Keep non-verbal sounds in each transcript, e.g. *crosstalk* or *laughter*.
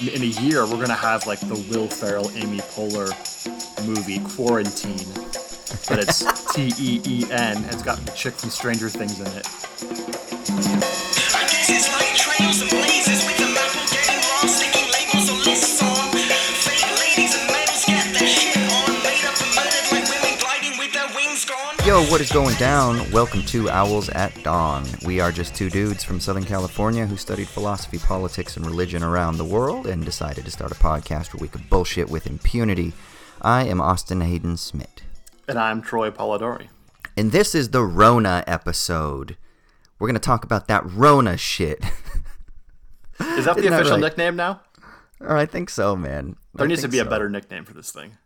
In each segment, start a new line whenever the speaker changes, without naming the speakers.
In a year, we're gonna have like the Will Ferrell, Amy Poehler movie Quarantine, but it's T E E N. It's got the chick from Stranger Things in it.
What is going down? Welcome to Owls at Dawn. We are just two dudes from Southern California who studied philosophy, politics, and religion around the world and decided to start a podcast where we could bullshit with impunity. I am Austin Hayden Smith.
And I'm Troy Polidori.
And this is the Rona episode. We're going to talk about that Rona shit.
Is that *laughs* the
Isn't that
official nickname now?
or I think so, man.
There
I
needs to be a better nickname for this thing.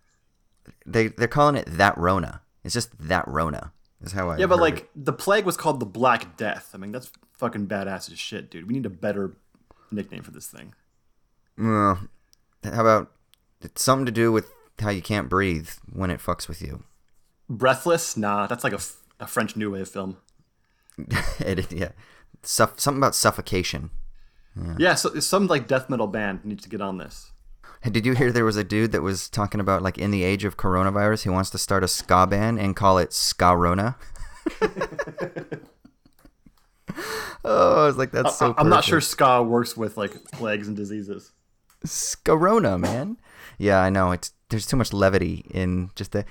They, they're calling it that Rona. It's just that Rona. Is how I
Yeah, but like
it.
the plague was called the Black Death. I mean, that's fucking badass as shit, dude. We need a better nickname for this thing.
Uh, how about it's something to do with how you can't breathe when it fucks with you?
Breathless? Nah, that's like a French New Wave film. *laughs*
it, yeah, Suff- something about suffocation.
Yeah, so some like death metal band needs to get on this.
Did you hear there was a dude that was talking about like in the age of coronavirus, he wants to start a ska band and call it Scarona? *laughs* oh, I was like, that's so.
I'm not sure ska works with like plagues and diseases.
Scarona, man. Yeah, I know. It's there's too much levity in just the.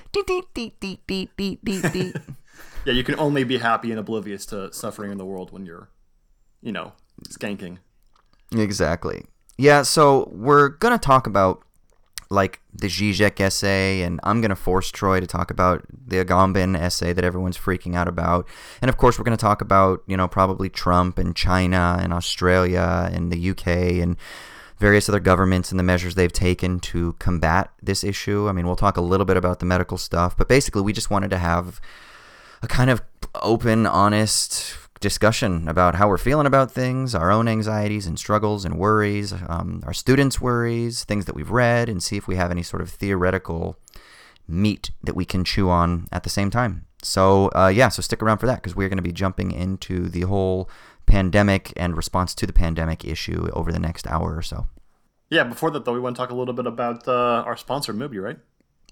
*laughs*
yeah, you can only be happy and oblivious to suffering in the world when you're, you know, skanking.
Exactly. Yeah, so we're going to talk about like the Zizek essay, and I'm going to force Troy to talk about the Agamben essay that everyone's freaking out about. And of course, we're going to talk about, you know, probably Trump and China and Australia and the UK and various other governments and the measures they've taken to combat this issue. I mean, we'll talk a little bit about the medical stuff, but basically, we just wanted to have a kind of open, honest discussion about how we're feeling about things, our own anxieties and struggles and worries, um, our students' worries, things that we've read, and see if we have any sort of theoretical meat that we can chew on at the same time. So, uh, yeah, so stick around for that because we're going to be jumping into the whole pandemic and response to the pandemic issue over the next hour or so.
Yeah, before that though, we want to talk a little bit about uh, our sponsor, Mubi, right?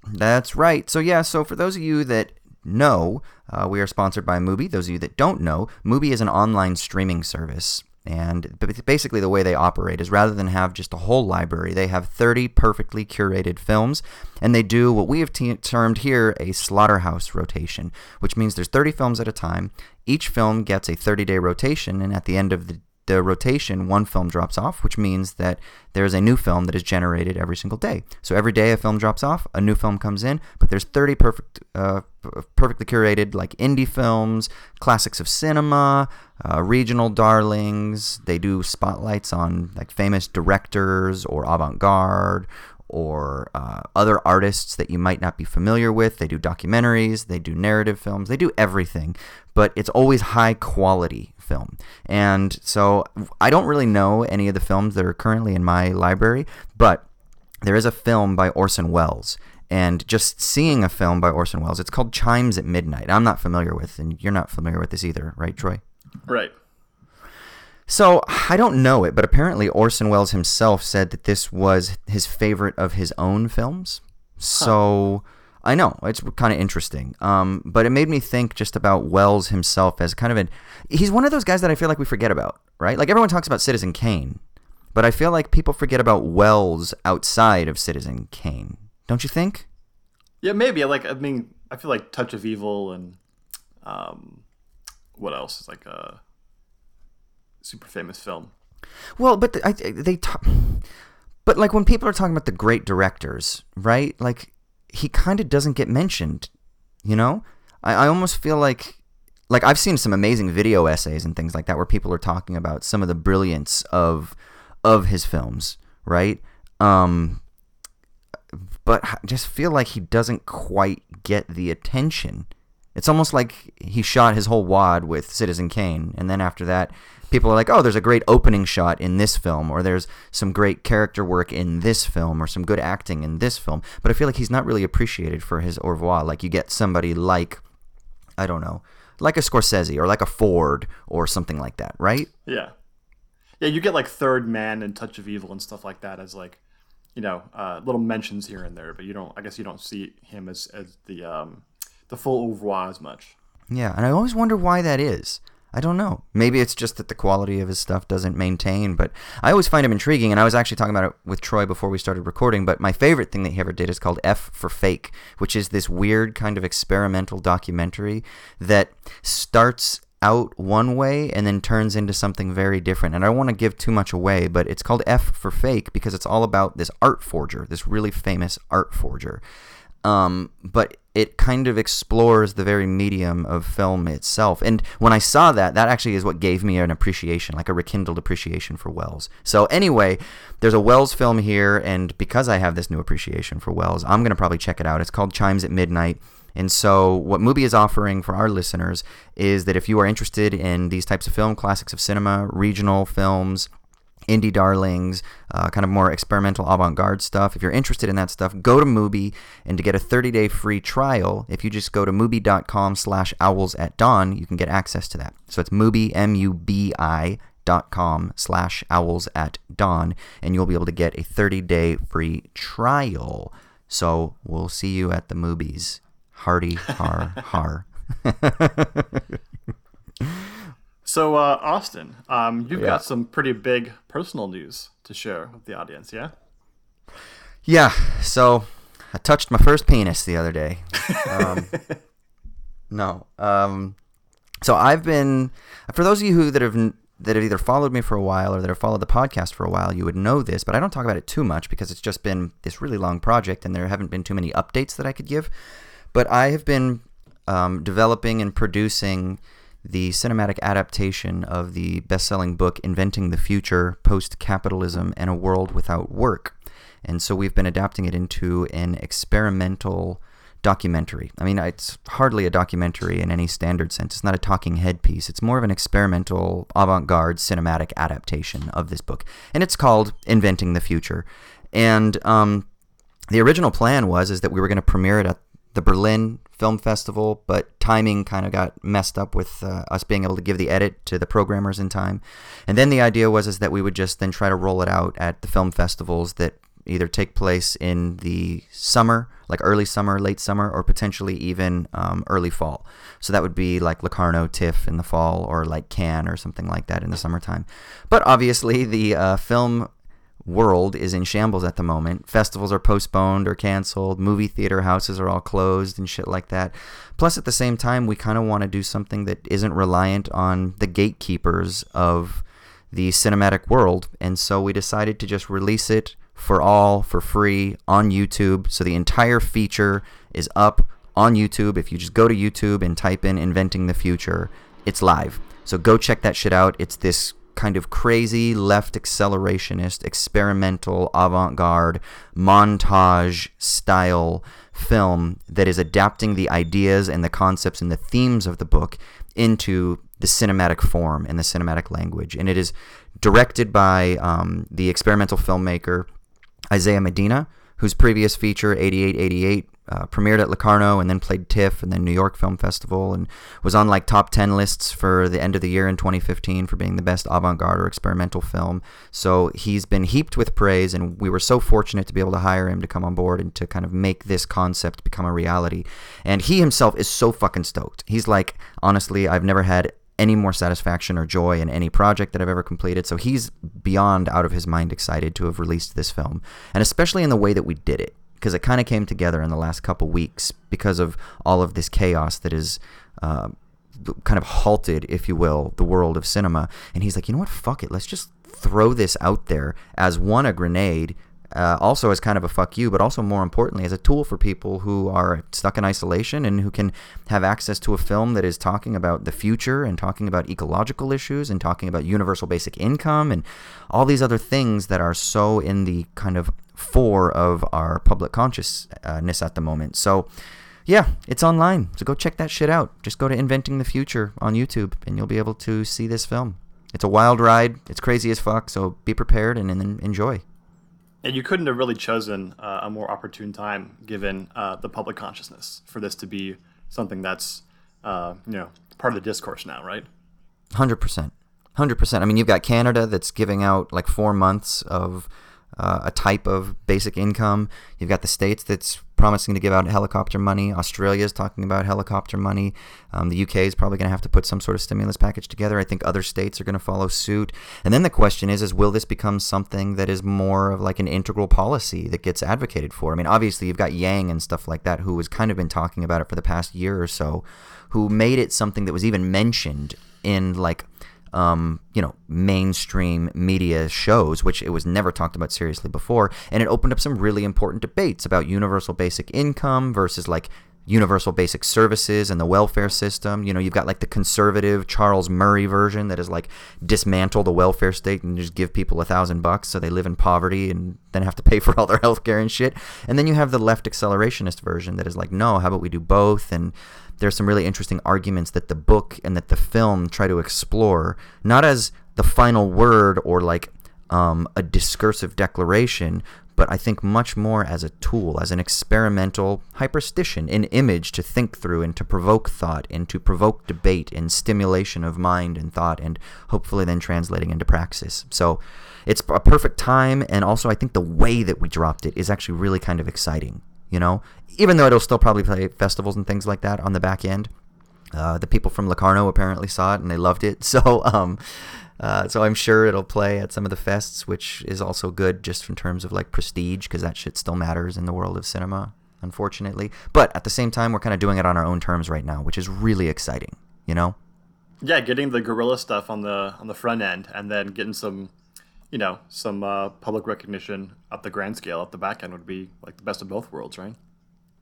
That's right. So yeah, so for those of you that know, uh, we are sponsored by Mubi. Those of you that don't know, Mubi is an online streaming service. And basically, the way they operate is rather than have just a whole library, they have 30 perfectly curated films, and they do what we have te- termed here a slaughterhouse rotation, which means there's 30 films at a time. Each film gets a 30 day rotation, and at the end of the the rotation, one film drops off, which means that there is a new film that is generated every single day. So every day a film drops off, a new film comes in, but there's 30 perfect, uh, perfectly curated like indie films, classics of cinema, uh, regional darlings. They do spotlights on like famous directors or avant-garde or uh, other artists that you might not be familiar with. They do documentaries, they do narrative films, they do everything, but it's always high quality film. And so I don't really know any of the films that are currently in my library, but there is a film by Orson Welles. And just seeing a film by Orson Welles, it's called Chimes at Midnight. I'm not familiar with, and you're not familiar with this either, right, Troy?
Right.
So I don't know it, but apparently Orson Welles himself said that this was his favorite of his own films. So I know it's kind of interesting, um, but it made me think just about Welles himself as kind of an. He's one of those guys that I feel like we forget about, right? Like everyone talks about Citizen Kane, but I feel like people forget about Welles outside of Citizen Kane. Don't you think?
Yeah, maybe. Like, I mean, I feel like Touch of Evil and um, what else is like a super famous film.
Well, but the, I, they talk, but like when people are talking about the great directors, right? Like he kind of doesn't get mentioned, you know. I, I almost feel like, like I've seen some amazing video essays and things like that where people are talking about some of the brilliance of of his films, right? Um, but I just feel like he doesn't quite get the attention. It's almost like he shot his whole wad with Citizen Kane, and then after that, people are like, "Oh, there's a great opening shot in this film, or there's some great character work in this film, or some good acting in this film." But I feel like he's not really appreciated for his au revoir. Like you get somebody like, I don't know, like a Scorsese or like a Ford or something like that, right?
Yeah. Yeah, you get like Third Man and Touch of Evil and stuff like that as like, you know, uh, little mentions here and there, but you don't. I guess you don't see him as as the um, the full oeuvre as much.
Yeah, and I always wonder why that is. I don't know. Maybe it's just that the quality of his stuff doesn't maintain, but I always find him intriguing. And I was actually talking about it with Troy before we started recording. But my favorite thing that he ever did is called F for Fake, which is this weird kind of experimental documentary that starts out one way and then turns into something very different. And I don't want to give too much away, but it's called F for Fake because it's all about this art forger, this really famous art forger. Um, but it kind of explores the very medium of film itself. And when I saw that, that actually is what gave me an appreciation, like a rekindled appreciation for Welles. So anyway, there's a Welles film here, and because I have this new appreciation for Welles, I'm gonna probably check it out. It's called Chimes at Midnight. And so, what Mubi is offering for our listeners is that if you are interested in these types of film, classics of cinema, regional films, indie darlings, uh, kind of more experimental avant garde stuff. If you're interested in that stuff, go to Mubi and to get a 30 day free trial, if you just go to mubi.com slash owls at dawn, you can get access to that. So it's Mubi, M U B I dot com slash owls at dawn, and you'll be able to get a 30 day free trial. So we'll see you at the movies. Hardy, har, har. *laughs*
So, uh, Austin, um, you've
Yeah.
got some pretty big personal news to share with the audience, yeah?
Yeah, so I touched my first penis the other day. Um, *laughs* no, um, so I've been for those of you who that have that have either followed me for a while or that have followed the podcast for a while, you would know this, but I don't talk about it too much because it's just been this really long project and there haven't been too many updates that I could give. But I have been um, developing and producing the cinematic adaptation of the best-selling book "Inventing the Future: Post-Capitalism and a World Without Work." And so we've been adapting it into an experimental documentary. I mean, it's hardly a documentary in any standard sense. It's not a talking head piece. It's more of an experimental, avant garde cinematic adaptation of this book. And it's called Inventing the Future. And um, the original plan was is that we were going to premiere it at the Berlin Film Festival, but timing kind of got messed up with uh, us being able to give the edit to the programmers in time. And then the idea was is that we would just then try to roll it out at the film festivals that either take place in the summer, like early summer, late summer, or potentially even um, early fall. So that would be like Locarno, TIFF in the fall, or like Cannes or something like that in the summertime. But obviously, the uh, film world is in shambles at the moment. Festivals are postponed or canceled. Movie theater houses are all closed and shit like that. Plus, at the same time, we kind of want to do something that isn't reliant on the gatekeepers of the cinematic world. And so we decided to just release it for all for free on YouTube. So the entire feature is up on YouTube. If you just go to YouTube and type in Inventing the Future, it's live. So go check that shit out. It's this kind of crazy left accelerationist, experimental, avant garde, montage style film that is adapting the ideas and the concepts and the themes of the book into the cinematic form and the cinematic language. And it is directed by um, the experimental filmmaker Isaiah Medina, whose previous feature, 8888, uh, premiered at Locarno and then played TIFF and then New York Film Festival and was on like top 10 lists for the end of the year in 2015 for being the best avant-garde or experimental film. So he's been heaped with praise and we were so fortunate to be able to hire him to come on board and to kind of make this concept become a reality. And he himself is so fucking stoked. He's like, honestly, I've never had any more satisfaction or joy in any project that I've ever completed. So he's beyond out of his mind excited to have released this film, and especially in the way that we did it, because it kind of came together in the last couple weeks because of all of this chaos that is. Uh, kind of halted, if you will, the world of cinema. And he's like, you know what? Fuck it. Let's just throw this out there as one, a grenade, uh, also as kind of a fuck you, but also more importantly as a tool for people who are stuck in isolation and who can have access to a film that is talking about the future and talking about ecological issues and talking about universal basic income and all these other things that are so in the kind of fore of our public consciousness at the moment. So, yeah, it's online. So go check that shit out. Just go to Inventing the Future on YouTube and you'll be able to see this film. It's a wild ride. It's crazy as fuck. So be prepared and, and enjoy.
And you couldn't have really chosen uh, a more opportune time, given uh, the public consciousness, for this to be something that's, uh, you know, part of the discourse now, right?
Hundred percent, hundred percent. I mean, you've got Canada that's giving out like four months of uh, a type of basic income. You've got the states that's promising to give out helicopter money. Australia is talking about helicopter money. Um, the UK is probably going to have to put some sort of stimulus package together. I think other states are going to follow suit. And then the question is: is will this become something that is more of like an integral policy that gets advocated for? I mean, obviously you've got Yang and stuff like that who has kind of been talking about it for the past year or so, who made it something that was even mentioned in like um, you know, mainstream media shows, which it was never talked about seriously before. And it opened up some really important debates about universal basic income versus like universal basic services and the welfare system. You know, you've got like the conservative Charles Murray version that is like dismantle the welfare state and just give people a thousand bucks so they live in poverty and then have to pay for all their *laughs* health care and shit. And then you have the left accelerationist version that is like, no, how about we do both? And there's some really interesting arguments that the book and that the film try to explore, not as the final word or like um, a discursive declaration, but I think much more as a tool, as an experimental hyperstition, an image to think through and to provoke thought and to provoke debate and stimulation of mind and thought and hopefully then translating into praxis. So it's a perfect time, and also I think the way that we dropped it is actually really kind of exciting you know, even though it'll still probably play festivals and things like that on the back end. Uh, the people from Locarno apparently saw it and they loved it, *laughs* so um, uh, so I'm sure it'll play at some of the fests, which is also good just in terms of like prestige because that shit still matters in the world of cinema, unfortunately. But at the same time, we're kind of doing it on our own terms right now, which is really exciting, you know.
Yeah, getting the guerrilla stuff on the on the front end, and then getting some you know, some uh, public recognition at the grand scale at the back end would be like the best of both worlds, right?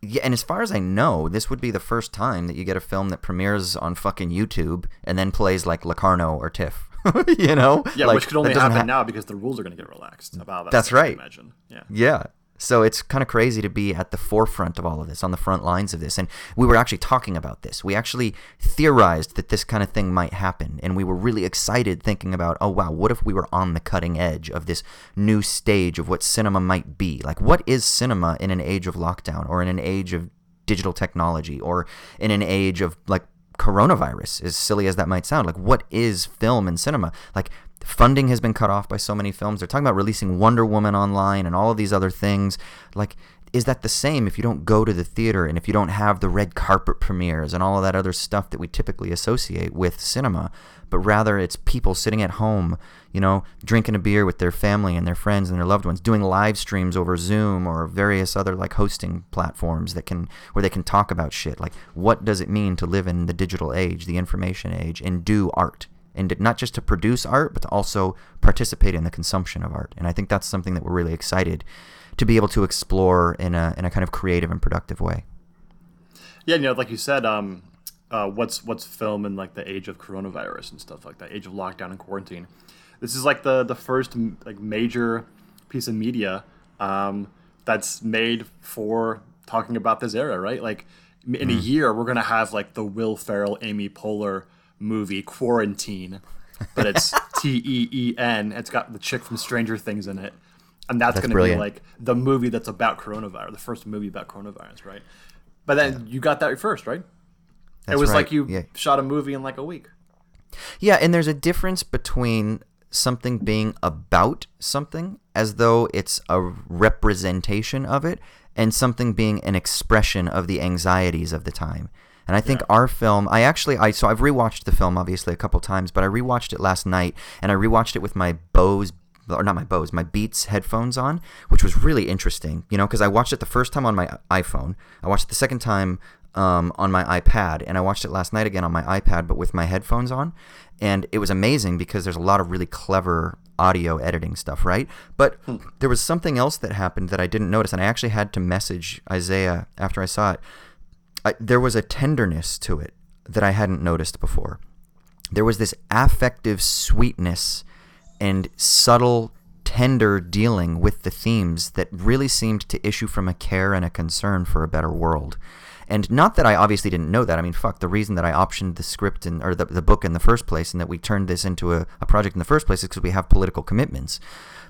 Yeah, and as far as I know, this would be the first time that you get a film that premieres on fucking YouTube and then plays like Locarno or TIFF. *laughs* you know?
Yeah,
like,
which could only happen ha- now because the rules are going to get relaxed about that.
That's right.
imagine. Yeah.
Yeah. So it's kind of crazy to be at the forefront of all of this, on the front lines of this. And we were actually talking about this. We actually theorized that this kind of thing might happen. And we were really excited thinking about, oh, wow, what if we were on the cutting edge of this new stage of what cinema might be? Like, what is cinema in an age of lockdown or in an age of digital technology or in an age of like coronavirus, as silly as that might sound? Like, what is film and cinema? Like, funding has been cut off by so many films. They're talking about releasing Wonder Woman online and all of these other things. Like, is that the same if you don't go to the theater and if you don't have the red carpet premieres and all of that other stuff that we typically associate with cinema? But rather, it's people sitting at home, you know, drinking a beer with their family and their friends and their loved ones, doing live streams over Zoom or various other like hosting platforms that can where they can talk about shit. Like, what does it mean to live in the digital age, the information age, and do art? And not just to produce art, but to also participate in the consumption of art. And I think that's something that we're really excited to be able to explore in a in a kind of creative and productive way.
Yeah, you know, like you said, um, uh, what's what's film in like the age of coronavirus and stuff like that, age of lockdown and quarantine. This is like the the first like major piece of media um, that's made for talking about this era, right? Like in mm. a year, we're gonna have like the Will Ferrell, Amy Poehler movie Quarantine, but it's *laughs* T E E N. It's got the chick from Stranger Things in it, and that's, that's going to be like the movie that's about coronavirus, the first movie about coronavirus, right? But then yeah. you got that first, right? That's it was right. like you yeah. shot a movie in like a week.
Yeah, and there's a difference between something being about something as though it's a representation of it and something being an expression of the anxieties of the time. And I think yeah. our film, I actually, I so I've rewatched the film obviously a couple times, but I rewatched it last night, and I rewatched it with my Bose or not my Bose, my Beats headphones on, which was really interesting, you know, because I watched it the first time on my iPhone, I watched it the second time um, on my iPad, and I watched it last night again on my iPad, but with my headphones on, and it was amazing because there's a lot of really clever audio editing stuff, right? But hmm. there was something else that happened that I didn't notice, and I actually had to message Isaiah after I saw it. I, there was a tenderness to it that I hadn't noticed before. There was this affective sweetness and subtle, tender dealing with the themes that really seemed to issue from a care and a concern for a better world. And not that I obviously didn't know that. I mean, fuck, the reason that I optioned the script and or the, the book in the first place and that we turned this into a, a project in the first place is because we have political commitments.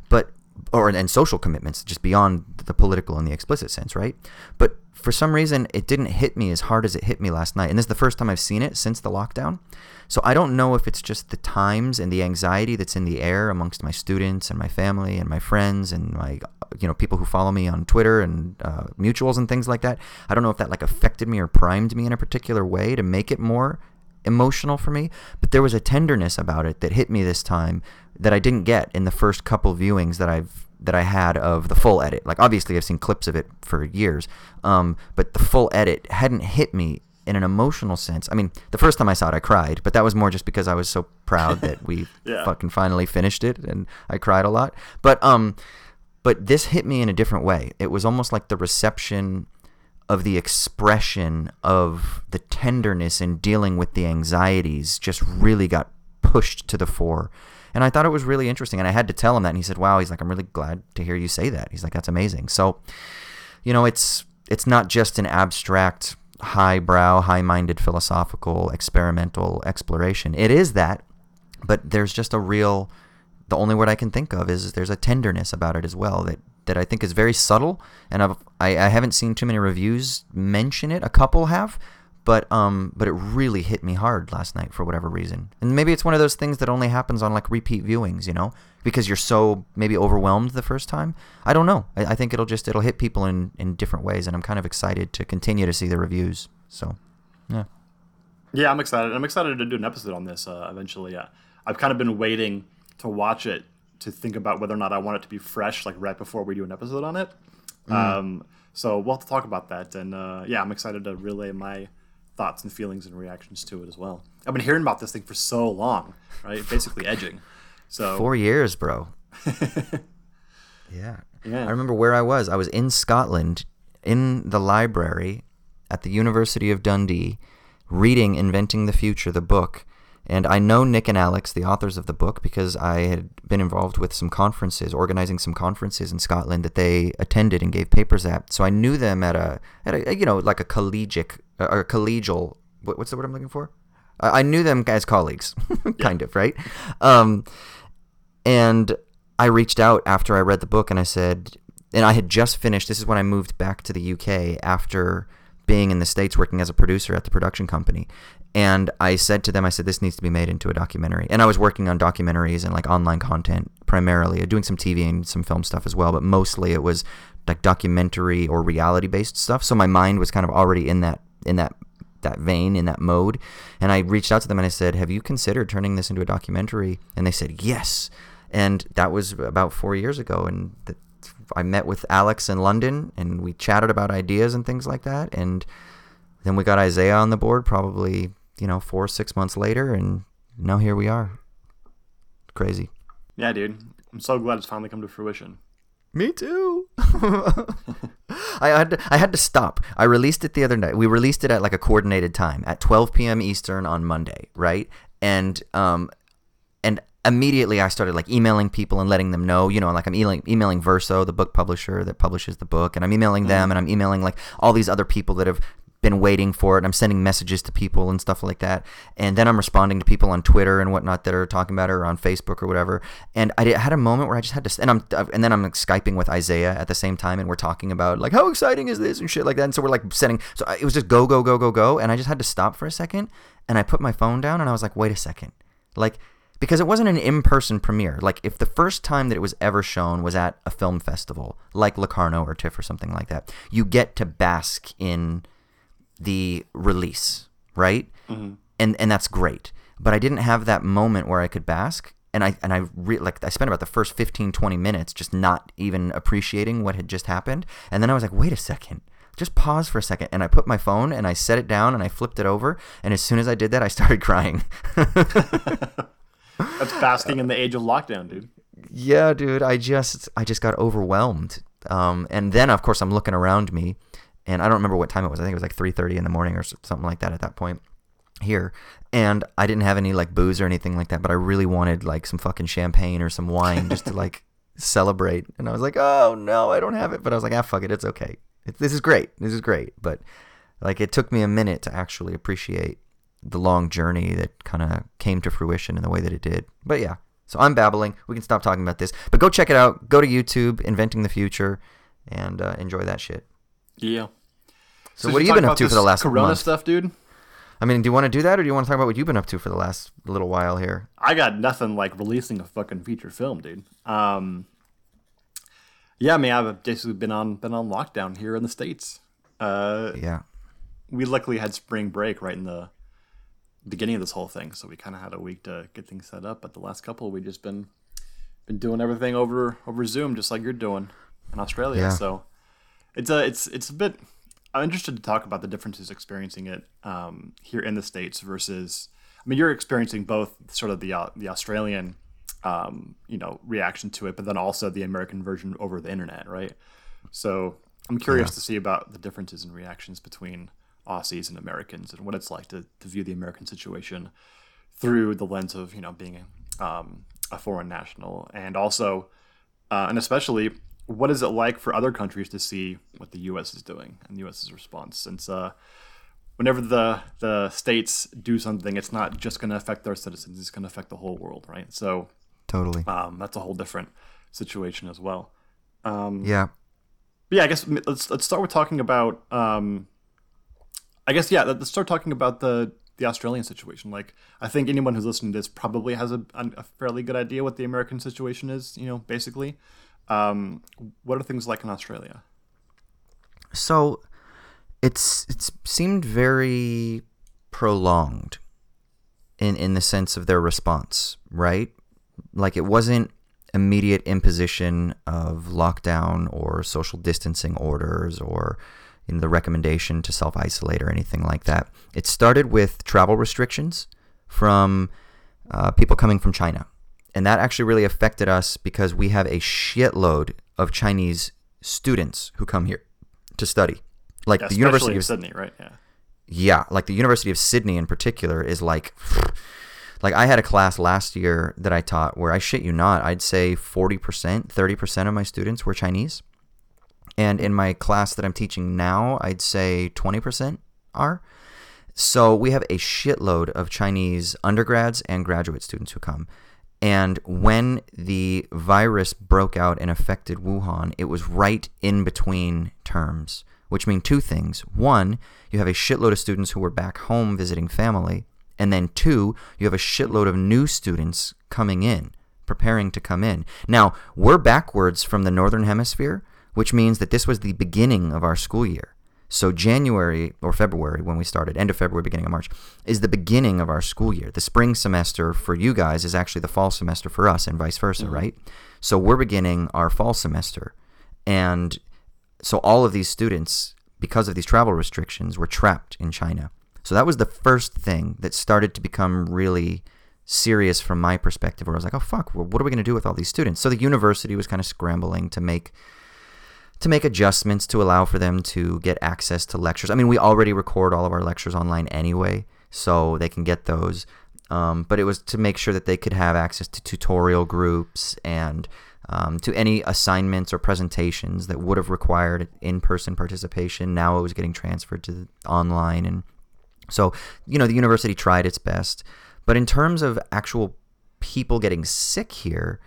But or and social commitments just beyond the political and the explicit sense, right? But for some reason, it didn't hit me as hard as it hit me last night, and this is the first time I've seen it since the lockdown. So I don't know if it's just the times and the anxiety that's in the air amongst my students and my family and my friends and my you know people who follow me on Twitter and uh, mutuals and things like that. I don't know if that like affected me or primed me in a particular way to make it more emotional for me, but there was a tenderness about it that hit me this time that I didn't get in the first couple viewings that I've that I had of the full edit. Like obviously I've seen clips of it for years, um, but the full edit hadn't hit me in an emotional sense. I mean, the first time I saw it, I cried, but that was more just because I was so proud that we *laughs*
yeah.
fucking finally finished it, and I cried a lot. But um, but this hit me in a different way. It was almost like the reception of the expression of the tenderness in dealing with the anxieties just really got pushed to the fore. And I thought it was really interesting. And I had to tell him that. And he said, Wow, he's like, I'm really glad to hear you say that. He's like, That's amazing. So, you know, it's it's not just an abstract, highbrow, high minded philosophical, experimental exploration. It is that, but there's just a real the only word I can think of is there's a tenderness about it as well that that I think is very subtle, and I've, I I haven't seen too many reviews mention it. A couple have, but um, but it really hit me hard last night for whatever reason. And maybe it's one of those things that only happens on like repeat viewings, you know, because you're so maybe overwhelmed the first time. I don't know. I, I think it'll just it'll hit people in in different ways, and I'm kind of excited to continue to see the reviews. So, yeah.
Yeah, I'm excited. I'm excited to do an episode on this uh, eventually. Yeah, I've kind of been waiting to watch it to think about whether or not I want it to be fresh, like right before we do an episode on it. Mm. Um, so we'll have to talk about that. And uh, yeah, I'm excited to relay my thoughts and feelings and reactions to it as well. I've been hearing about this thing for so long, right? Basically *laughs* edging. So
four years, bro. *laughs* yeah. yeah. I remember where I was. I was in Scotland in the library at the University of Dundee reading Inventing the Future, the book and I know Nick and Alex, the authors of the book, because I had been involved with some conferences, organizing some conferences in Scotland that they attended and gave papers at. So I knew them at a, at a you know, like a collegiate or collegial. What's the word I'm looking for? I knew them as colleagues, *laughs* kind of, right? Um, and I reached out after I read the book and I said, and I had just finished. This is when I moved back to the UK after being in the States working as a producer at the production company. And I said to them, I said, this needs to be made into a documentary. And I was working on documentaries and like online content primarily, doing some TV and some film stuff as well, but mostly it was like documentary or reality based stuff. So my mind was kind of already in that in that that vein in that mode and i reached out to them and i said have you considered turning this into a documentary and they said yes and that was about four years ago and the, I met with Alex in London and we chatted about ideas and things like that. And then we got Isaiah on the board probably, you know, four six months later. And now here we are. Crazy.
Yeah, dude. I'm so glad it's finally come to fruition.
Me too. *laughs* I had to, I had to stop. I released it the other night. We released it at like a coordinated time at 12 p.m. Eastern on Monday, right? And um, and immediately I started like emailing people and letting them know, you know, like I'm emailing, emailing Verso, the book publisher that publishes the book, and I'm emailing mm-hmm. them and I'm emailing like all these other people that have been waiting for it. I'm sending messages to people and stuff like that. And then I'm responding to people on Twitter and whatnot that are talking about it or on Facebook or whatever. And I had a moment where I just had to, and I'm, uh, and then I'm like Skyping with Isaiah at the same time and we're talking about like, how exciting is this and shit like that. And so we're like sending, so it was just go, go, go, go, go. And I just had to stop for a second and I put my phone down and I was like, wait a second. Like, because it wasn't an in-person premiere. Like if the first time that it was ever shown was at a film festival, like Locarno or TIFF or something like that, you get to bask in the release, right? Mm-hmm. And and that's great. But I didn't have that moment where I could bask, and I and I re- like I spent about the first 15 20 minutes just not even appreciating what had just happened. And then I was like, "Wait a second just pause for a second and i put my phone and i set it down and i flipped it over and as soon as i did that i started *laughs* crying *laughs*
That's basking in the age of lockdown, dude.
Yeah, dude. I just I just got overwhelmed. Um, and then of course I'm looking around me, and I don't remember what time it was. I think it was like 3:30 in the morning or something like that at that point here. And I didn't have any like booze or anything like that, but I really wanted like some fucking champagne or some wine just to like *laughs* celebrate. And I was like, oh no, I don't have it. But I was like, ah, fuck it, it's okay. It, this is great. This is great. But like it took me a minute to actually appreciate the long journey that kind of came to fruition in the way that it did. But yeah, So I'm babbling. We can stop talking about this. But go check it out. Go to YouTube, Inventing the Future, and uh, enjoy that shit.
Yeah.
So, what have you been up to for the last
Corona
month?
stuff, dude?
I mean, do you want to do that, or do you want to talk about what you've been up to for the last little while here?
I got nothing like releasing a fucking feature film, dude. Um, yeah, I mean, I've basically been on been on lockdown here in the states. Uh,
Yeah.
we luckily had spring break right in the beginning of this whole thing, so we kind of had a week to get things set up. But the last couple, we just been been doing everything over over Zoom, just like you're doing in Australia.
Yeah.
So it's a it's it's a bit. I'm interested to talk about the differences experiencing it um, here in the states versus. I mean, you're experiencing both sort of the uh, the Australian, um, you know, reaction to it, but then also the American version over the internet, right? So I'm curious to see about the differences in reactions between Aussies and Americans and what it's like to, to view the American situation through the lens of you know being a, um, a foreign national, and also uh, and especially what is it like for other countries to see what the U.S. is doing and the U.S.'s response since. Uh, Whenever the the states do something, it's not just going to affect their citizens; it's going to affect the whole world, right? So
Totally.
um, that's a whole different situation as well. Um,
Yeah.
but yeah, I guess let's let's start with talking about. Um, I guess yeah, let's start talking about the the Australian situation. Like, I think anyone who's listening to this probably has a, a fairly good idea what the American situation is. You know, basically, um, what are things like in Australia?
So it's it's seemed very prolonged in in the sense of their response, right? Like it wasn't immediate imposition of lockdown or social distancing orders or the recommendation to self isolate or anything like that. It started with travel restrictions from uh, people coming from China. And that actually really affected us because we have a shitload of Chinese students who come here to study. Like the
Especially
University of
Sydney, right? Yeah.
yeah, like the University of Sydney in particular is like *sighs* like I had a class last year that I taught where I shit you not, I'd say 40%, 30% of my students were Chinese. And in my class that I'm teaching now, I'd say 20% are. So we have a shitload of Chinese undergrads and graduate students who come. And when the virus broke out and affected Wuhan, it was right in between terms, which mean two things. One, you have a shitload of students who were back home visiting family. And then two, you have a shitload of new students coming in, preparing to come in. Now, we're backwards from the Northern Hemisphere, which means that this was the beginning of our school year. So January or February when we started, end of February, beginning of March, is the beginning of our school year. The spring semester for you guys is actually the fall semester for us and vice versa, mm-hmm. right? So we're beginning our fall semester. And so all of these students, because of these travel restrictions, were trapped in China. So that was the first thing that started to become really serious from my perspective, where I was like, oh fuck, well, what are we going to do with all these students? So the university was kind of scrambling to make to make adjustments to allow for them to get access to lectures. I mean, we already record all of our lectures online anyway, so they can get those. Um, but it was to make sure that they could have access to tutorial groups and um, to any assignments or presentations that would have required in-person participation. Now it was getting transferred to online, and so you know the university tried its best. But in terms of actual people getting sick here,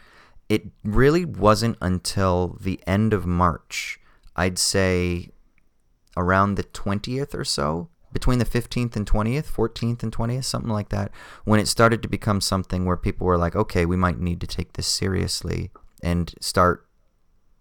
it really wasn't until the end of March, I'd say around the 20th or so, between the 15th and 20th, 14th and 20th, something like that, when it started to become something where people were like, okay, we might need to take this seriously and start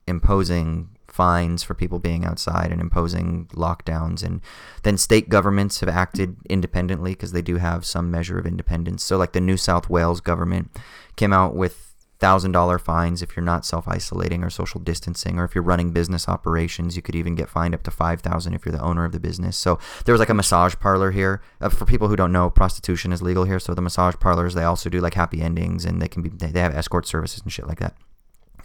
imposing fines for people being outside and imposing lockdowns. And then state governments have acted independently because they do have some measure of independence. So like the new south wales government came out with thousand dollar fines if you're not self isolating or social distancing, or if you're running business operations, you could even get fined up to five thousand if you're the owner of the business. So there was like a massage parlor here. Uh, for people who don't know, prostitution is legal here. So the massage parlors they also do like happy endings, and they can be they, they have escort services and shit like that.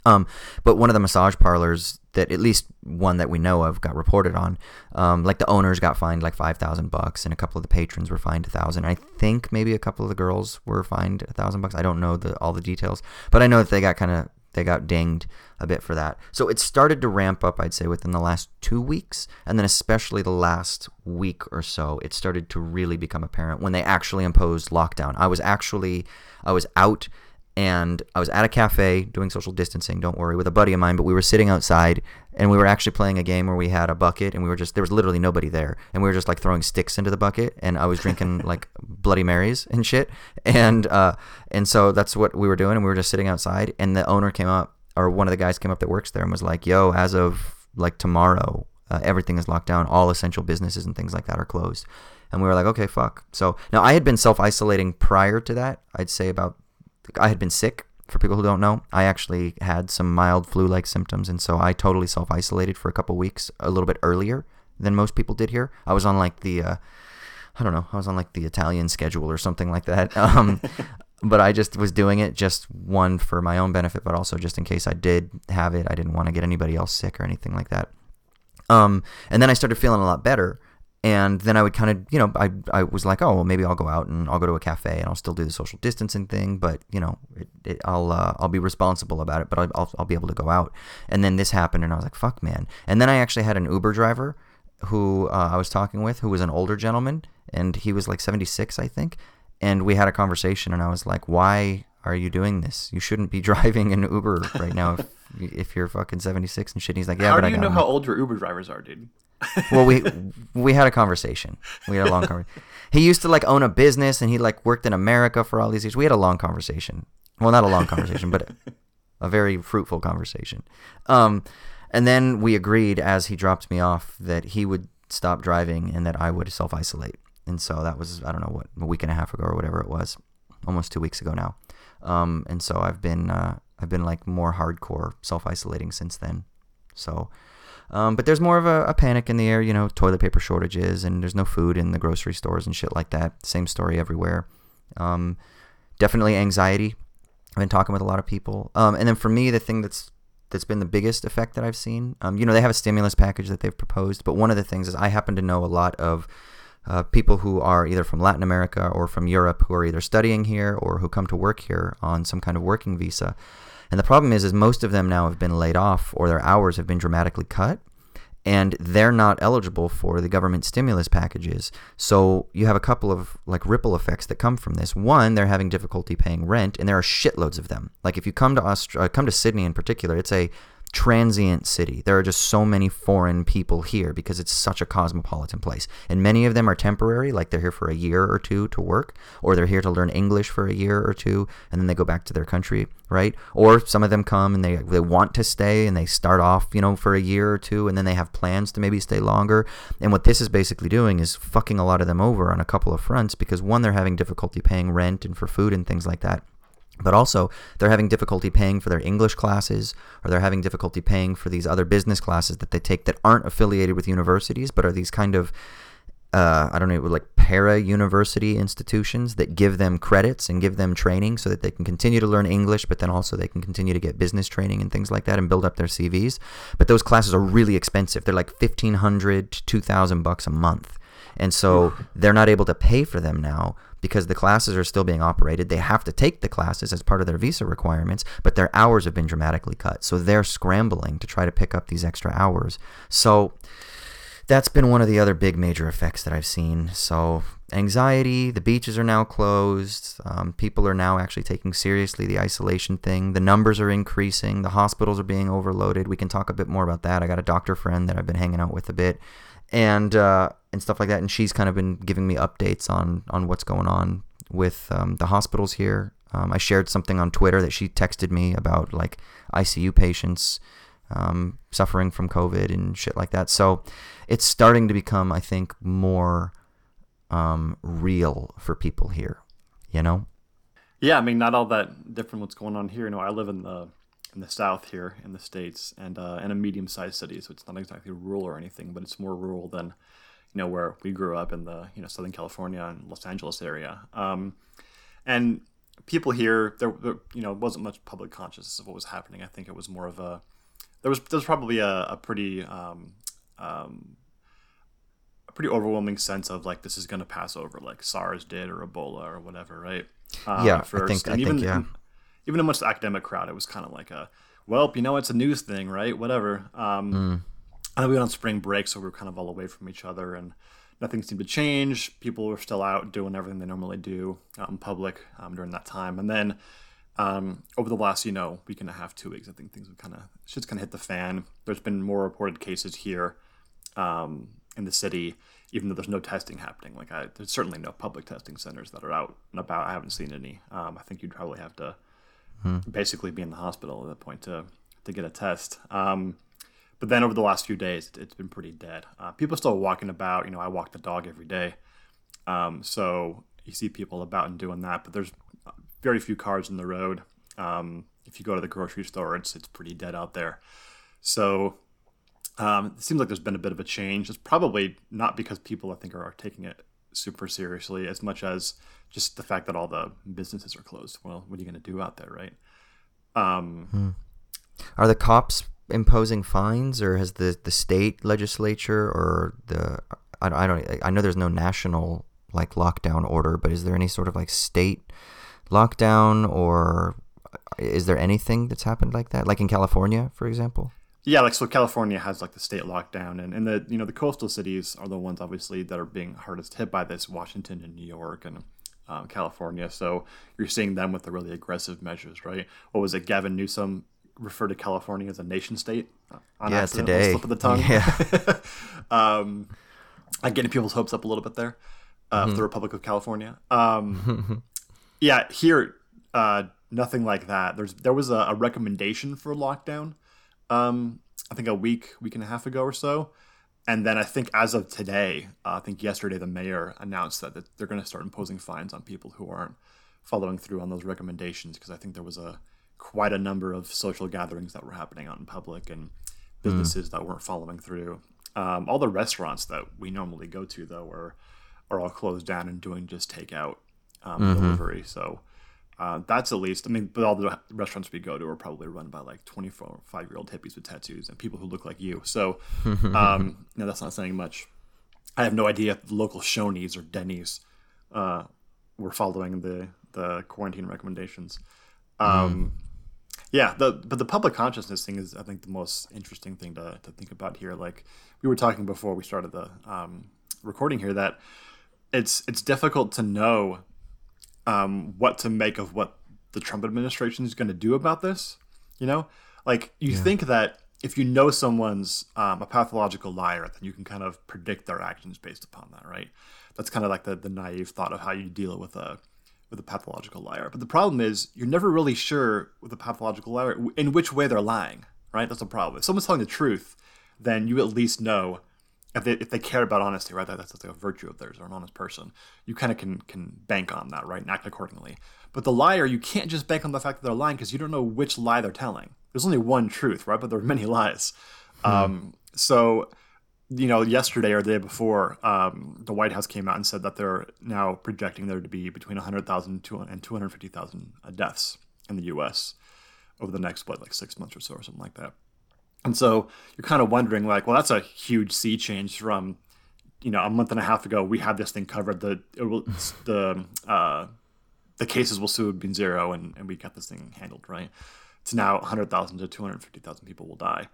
Um, but one of the massage parlors that at least one that we know of got reported on, um, like the owners got fined like five thousand bucks, and a couple of the patrons were fined a thousand. I think maybe a couple of the girls were fined a thousand bucks. I don't know the all the details, but I know that they got kind of they got dinged a bit for that. So it started to ramp up, I'd say, within the last two weeks, and then especially the last week or so, it started to really become apparent when they actually imposed lockdown. I was actually I was out and I was at a cafe doing social distancing. Don't worry, with a buddy of mine. But we were sitting outside, and we were actually playing a game where we had a bucket, and we were just there was literally nobody there, and we were just like throwing sticks into the bucket, and I was drinking *laughs* like Bloody Marys and shit, and uh, and so that's what we were doing, and we were just sitting outside, and the owner came up, or one of the guys came up that works there, and was like, "Yo, as of like tomorrow, uh, everything is locked down. All essential businesses and things like that are closed." And we were like, okay, fuck. So now I had been self isolating prior to that. I'd say about I had been sick. For people who don't know, I actually had some mild flu-like symptoms, and so I totally self-isolated for a couple weeks, a little bit earlier than most people did here. I was on like the, uh, I don't know, I was on like the Italian schedule or something like that. *laughs* Um, but I just was doing it just one for my own benefit, but also just in case I did have it, I didn't want to get anybody else sick or anything like that. Um, and then I started feeling a lot better and then I would kind of, you know, I, I was like, oh, well, maybe I'll go out and I'll go to a cafe and I'll still do the social distancing thing, but you know, it, it, I'll uh, I'll be responsible about it, but I'll, I'll, I'll be able to go out. And then this happened, and I was like, fuck, man. And then I actually had an Uber driver who uh, I was talking with, who was an older gentleman, and he was like 76, I think. And we had a conversation, and I was like, why are you doing this? You shouldn't be *laughs* driving an Uber right now if, if you're fucking 76 and shit. And he's like, yeah,
how
but
do
I
you
got
know
him."
how old your Uber drivers are, dude?
Well, we we had a conversation. We had a long *laughs* conversation. He used to like own a business, and he like worked in America for all these years. We had a long conversation. Well, not a long conversation, but a very fruitful conversation. Um, and then we agreed as he dropped me off that he would stop driving and that I would self isolate. And so that was I don't know what a week and a half ago or whatever it was, almost two weeks ago now. Um, and so I've been uh, I've been like more hardcore self isolating since then. So. Um, but there's more of a, a, panic in the air, you know, toilet paper shortages, and there's no food in the grocery stores and shit like that. Same story everywhere. Um, definitely anxiety. I've been talking with a lot of people. Um, and then for me, the thing that's that's been the biggest effect that I've seen, um, you know, they have a stimulus package that they've proposed, but one of the things is I happen to know a lot of uh, people who are either from Latin America or from Europe who are either studying here or who come to work here on some kind of working visa. And the problem is, is most of them now have been laid off or their hours have been dramatically cut, and they're not eligible for the government stimulus packages. So you have a couple of like ripple effects that come from this. One, they're having difficulty paying rent, and there are shitloads of them. Like if you come to Aust- come to Sydney in particular, it's a transient city. There are just so many foreign people here because it's such a cosmopolitan place. And many of them are temporary, like they're here for a year or two to work, or they're here to learn English for a year or two, and then they go back to their country, right? Or some of them come and they, they want to stay and they start off, you know, for a year or two, and then they have plans to maybe stay longer. And what this is basically doing is fucking a lot of them over on a couple of fronts because one, they're having difficulty paying rent and for food and things like that but also they're having difficulty paying for their English classes or they're having difficulty paying for these other business classes that they take that aren't affiliated with universities but are these kind of uh, I don't know, like para university institutions that give them credits and give them training so that they can continue to learn English, but then also they can continue to get business training and things like that and build up their CVs. But those classes are really expensive. They're like fifteen hundred to two thousand bucks a month, and so they're not able to pay for them now because the classes are still being operated. They have to take the classes as part of their visa requirements, but their hours have been dramatically cut. So they're scrambling to try to pick up these extra hours. So that's been one of the other big major effects that I've seen. So anxiety, the beaches are now closed. Um, people are now actually taking seriously the isolation thing. The numbers are increasing. The hospitals are being overloaded. We can talk a bit more about that. I got a doctor friend that I've been hanging out with a bit and uh, and stuff like that. And she's kind of been giving me updates on on what's going on with um, the hospitals here. Um, I shared something on Twitter that she texted me about like ICU patients um, suffering from COVID and shit like that. So it's starting to become, I think, more um, real for people here. You know?
Yeah, I mean, not all that different. What's going on here? You know, I live in the in the south here in the states and uh, in a medium-sized city so it's not exactly rural or anything but it's more rural than you know where we grew up in the you know southern california and los angeles area. Um, and people here there, there, you know wasn't much public consciousness of what was happening. I think it was more of a there was there was probably a, a pretty um, um, a pretty overwhelming sense of like this is going to pass over like sars did or ebola or whatever right?
Uh, yeah first. i think, and I
even,
think yeah
even amongst the academic crowd, it was kind of like a, well, you know, it's a news thing, right? Whatever. Um, mm. And we went on spring break, so we were kind of all away from each other, and nothing seemed to change. People were still out doing everything they normally do out in public um, during that time. And then Um, over the last, you know, week and a half, two weeks, I think things have kind of shit's kind of hit the fan. There's been more reported cases here um, in the city, even though there's no testing happening. Like, I, there's certainly no public testing centers that are out and about. I haven't seen any. Um, I think you'd probably have to basically be in the hospital at that point to to get a test. Um, but then over the last few days, it's been pretty dead. Uh, people are still walking about. You know, I walk the dog every day, um, so you see people about and doing that. But there's very few cars in the road. Um, if you go to the grocery store, it's it's pretty dead out there. So um, it seems like there's been a bit of a change. It's probably not because people I think are, are taking it super seriously as much as just the fact that all the businesses are closed. Well, what are you going to do out there, right? Um,
hmm. Are the cops imposing fines, or has the the state legislature or the I, I don't I know there's no national like lockdown order, but is there any sort of like state lockdown or is there anything that's happened like that, like in California, for example?
Yeah, like so California has like the state lockdown and, and the you know the coastal cities are the ones obviously that are being hardest hit by this, Washington and New York and um, California. So you're seeing them with the really aggressive measures, right? What was it? Gavin Newsom referred to California as a nation state.
Uh, on yeah, today.
Slip of the tongue. Yeah. *laughs* um, I'm getting people's hopes up a little bit there. Uh, mm-hmm. The Republic of California. Um, *laughs* yeah, here uh, nothing like that. There's there was a, a recommendation for lockdown um, I think a week, week and a half ago or so. And then I think as of today, uh, I think yesterday the mayor announced that, that they're going to start imposing fines on people who aren't following through on those recommendations because I think there was a quite a number of social gatherings that were happening out in public and businesses mm. that weren't following through. Um, all the restaurants that we normally go to though are are all closed down and doing just takeout um, mm-hmm. delivery. So uh, that's at least, I mean, but all the restaurants we go to are probably run by like 24, five year old hippies with tattoos and people who look like you. So, *laughs* um, you know, that's not saying much. I have no idea if the local Shoney's or Denny's uh, were following the, the quarantine recommendations. Um, mm. Yeah, the but the public consciousness thing is, I think, the most interesting thing to, to think about here. Like we were talking before we started the um, recording here, that it's it's difficult to know um, what to make of what the Trump administration is going to do about this. You know, like you yeah. think that if you know someone's um, a pathological liar, then you can kind of predict their actions based upon that, right? That's kind of like the, the naive thought of how you deal with a with a pathological liar. But the problem is you're never really sure with a pathological liar in which way they're lying, right? That's the problem. If someone's telling the truth, then you at least know if they, if they care about honesty, right, that, that's like a virtue of theirs or an honest person, you kind of can can bank on that, right, and act accordingly. But the liar, you can't just bank on the fact that they're lying because you don't know which lie they're telling. There's only one truth, right, but there are many *laughs* lies. Hmm. Um, so, you know, yesterday or the day before, um, the White House came out and said that they're now projecting there to be between 100,000 and 250,000 deaths in the U.S. over the next, what, like six months or so, or something like that. And so you're kind of wondering, like, well, that's a huge sea change from, you know, a month and a half ago. We had this thing covered. The will, the uh, the cases will soon be zero, and, and we got this thing handled right. It's now 100,000 to 250,000 people will die.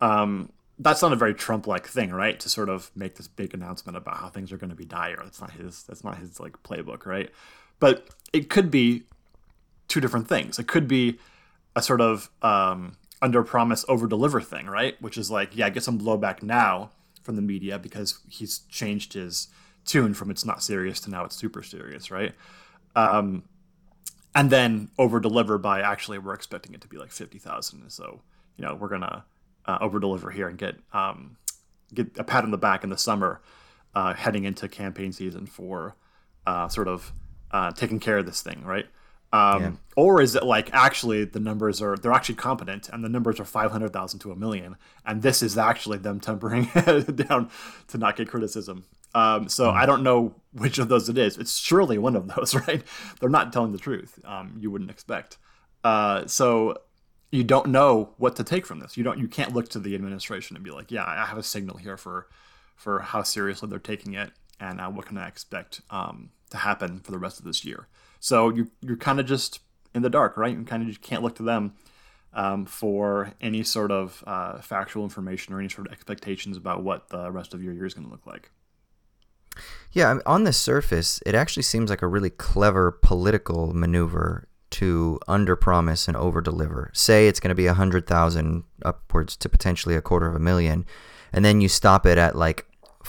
Um, that's not a very Trump-like thing, right? To sort of make this big announcement about how things are going to be dire. That's not his. That's not his like playbook, right? But it could be two different things. It could be a sort of um, under promise over deliver thing, right? Which is like, yeah, get some blowback now from the media because he's changed his tune from it's not serious to now it's super serious, right? Um, and then over deliver by actually we're expecting it to be like fifty thousand, so you know we're gonna uh, over deliver here and get um, get a pat on the back in the summer, uh, heading into campaign season for uh, sort of uh, taking care of this thing, right? Um, yeah. Or is it like actually the numbers are they're actually competent and the numbers are five hundred thousand to a million, and this is actually them tempering *laughs* down to not get criticism. Um, so mm I don't know which of those it is. It's surely one of those, *laughs* right? They're not telling the truth. Um, you wouldn't expect. Uh, so you don't know what to take from this. You don't. You can't look to the administration and be like, "Yeah, I have a signal here for for how seriously they're taking it, and uh, what can I expect um, to happen for the rest of this year." So you you're kind of just in the dark, right? You kind of just can't look to them um, for any sort of uh, factual information or any sort of expectations about what the rest of your year is going to look like.
Yeah, on the surface, it actually seems like a really clever political maneuver to underpromise and overdeliver. Say it's going to be a hundred thousand upwards to potentially a quarter of a million, and then you stop it at like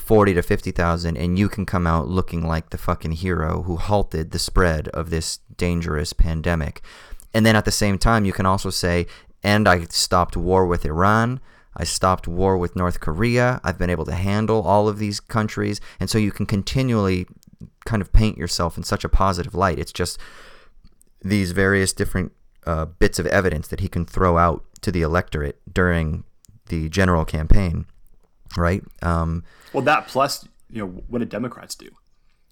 forty to fifty thousand, and you can come out looking like the fucking hero who halted the spread of this dangerous pandemic. And then at the same time, you can also say, and I stopped war with Iran. I stopped war with North Korea. I've been able to handle all of these countries. And so you can continually kind of paint yourself in such a positive light. It's just these various different uh, bits of evidence that he can throw out to the electorate during the general campaign, right? Um,
well, that plus, you know, what did Democrats do?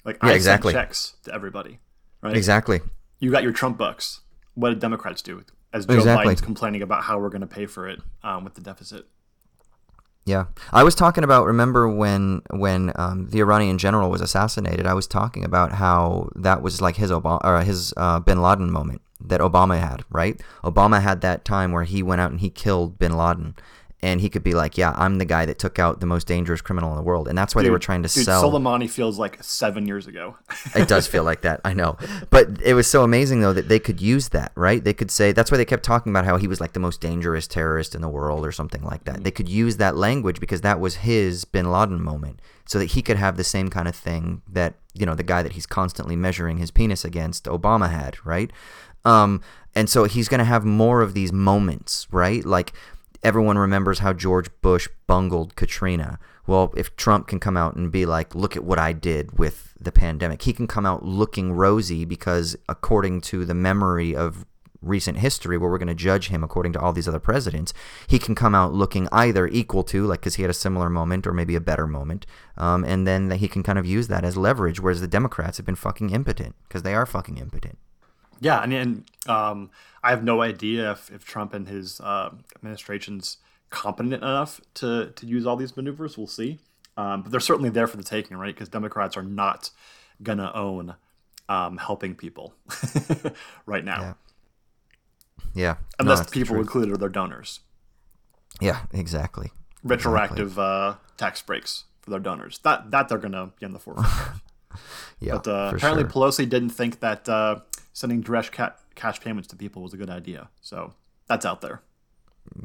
Like,
yeah,
I
exactly.
sent checks to everybody, right?
Exactly.
You got your Trump bucks. What did Democrats do? As Joe
Exactly.
Biden's complaining about how we're going to pay for it um, with the deficit.
Yeah, I was talking about. Remember when when um, the Iranian general was assassinated? I was talking about how that was like his Obama or his uh, Bin Laden moment that Obama had. Right? Obama had that time where he went out and he killed Bin Laden, and he could be like, "Yeah, I'm the guy that took out the most dangerous criminal in the world," and that's why they were trying to
dude,
sell.
Soleimani feels like seven years ago. *laughs*
it does feel like that. I know. But it was so amazing though that they could use that, right? They could say that's why they kept talking about how he was like the most dangerous terrorist in the world or something like that. They could use that language because that was his bin Laden moment. So that he could have the same kind of thing that, you know, the guy that he's constantly measuring his penis against Obama had, right? Um and so he's going to have more of these moments, right? Like everyone remembers how George Bush bungled Katrina. Well, if Trump can come out and be like, look at what I did with the pandemic, he can come out looking rosy because, according to the memory of recent history, where we're going to judge him according to all these other presidents, he can come out looking either equal to, like, because he had a similar moment or maybe a better moment. Um, and then he can kind of use that as leverage, whereas the Democrats have been fucking impotent because they are fucking impotent.
Yeah, and, and um, I have no idea if, if Trump and his uh, administration's competent enough to to use all these maneuvers. We'll see, um, but they're certainly there for the taking, right? Because Democrats are not gonna own um, helping people *laughs* right now,
Yeah. Yeah.
unless
the
people included are their donors.
Yeah, exactly.
Retroactive uh, tax breaks for their donors. That that they're gonna be on the forefront. *laughs*
Yeah.
But uh, apparently
sure.
Pelosi didn't think that uh, sending direct ca- cash payments to people was a good idea. So that's out there.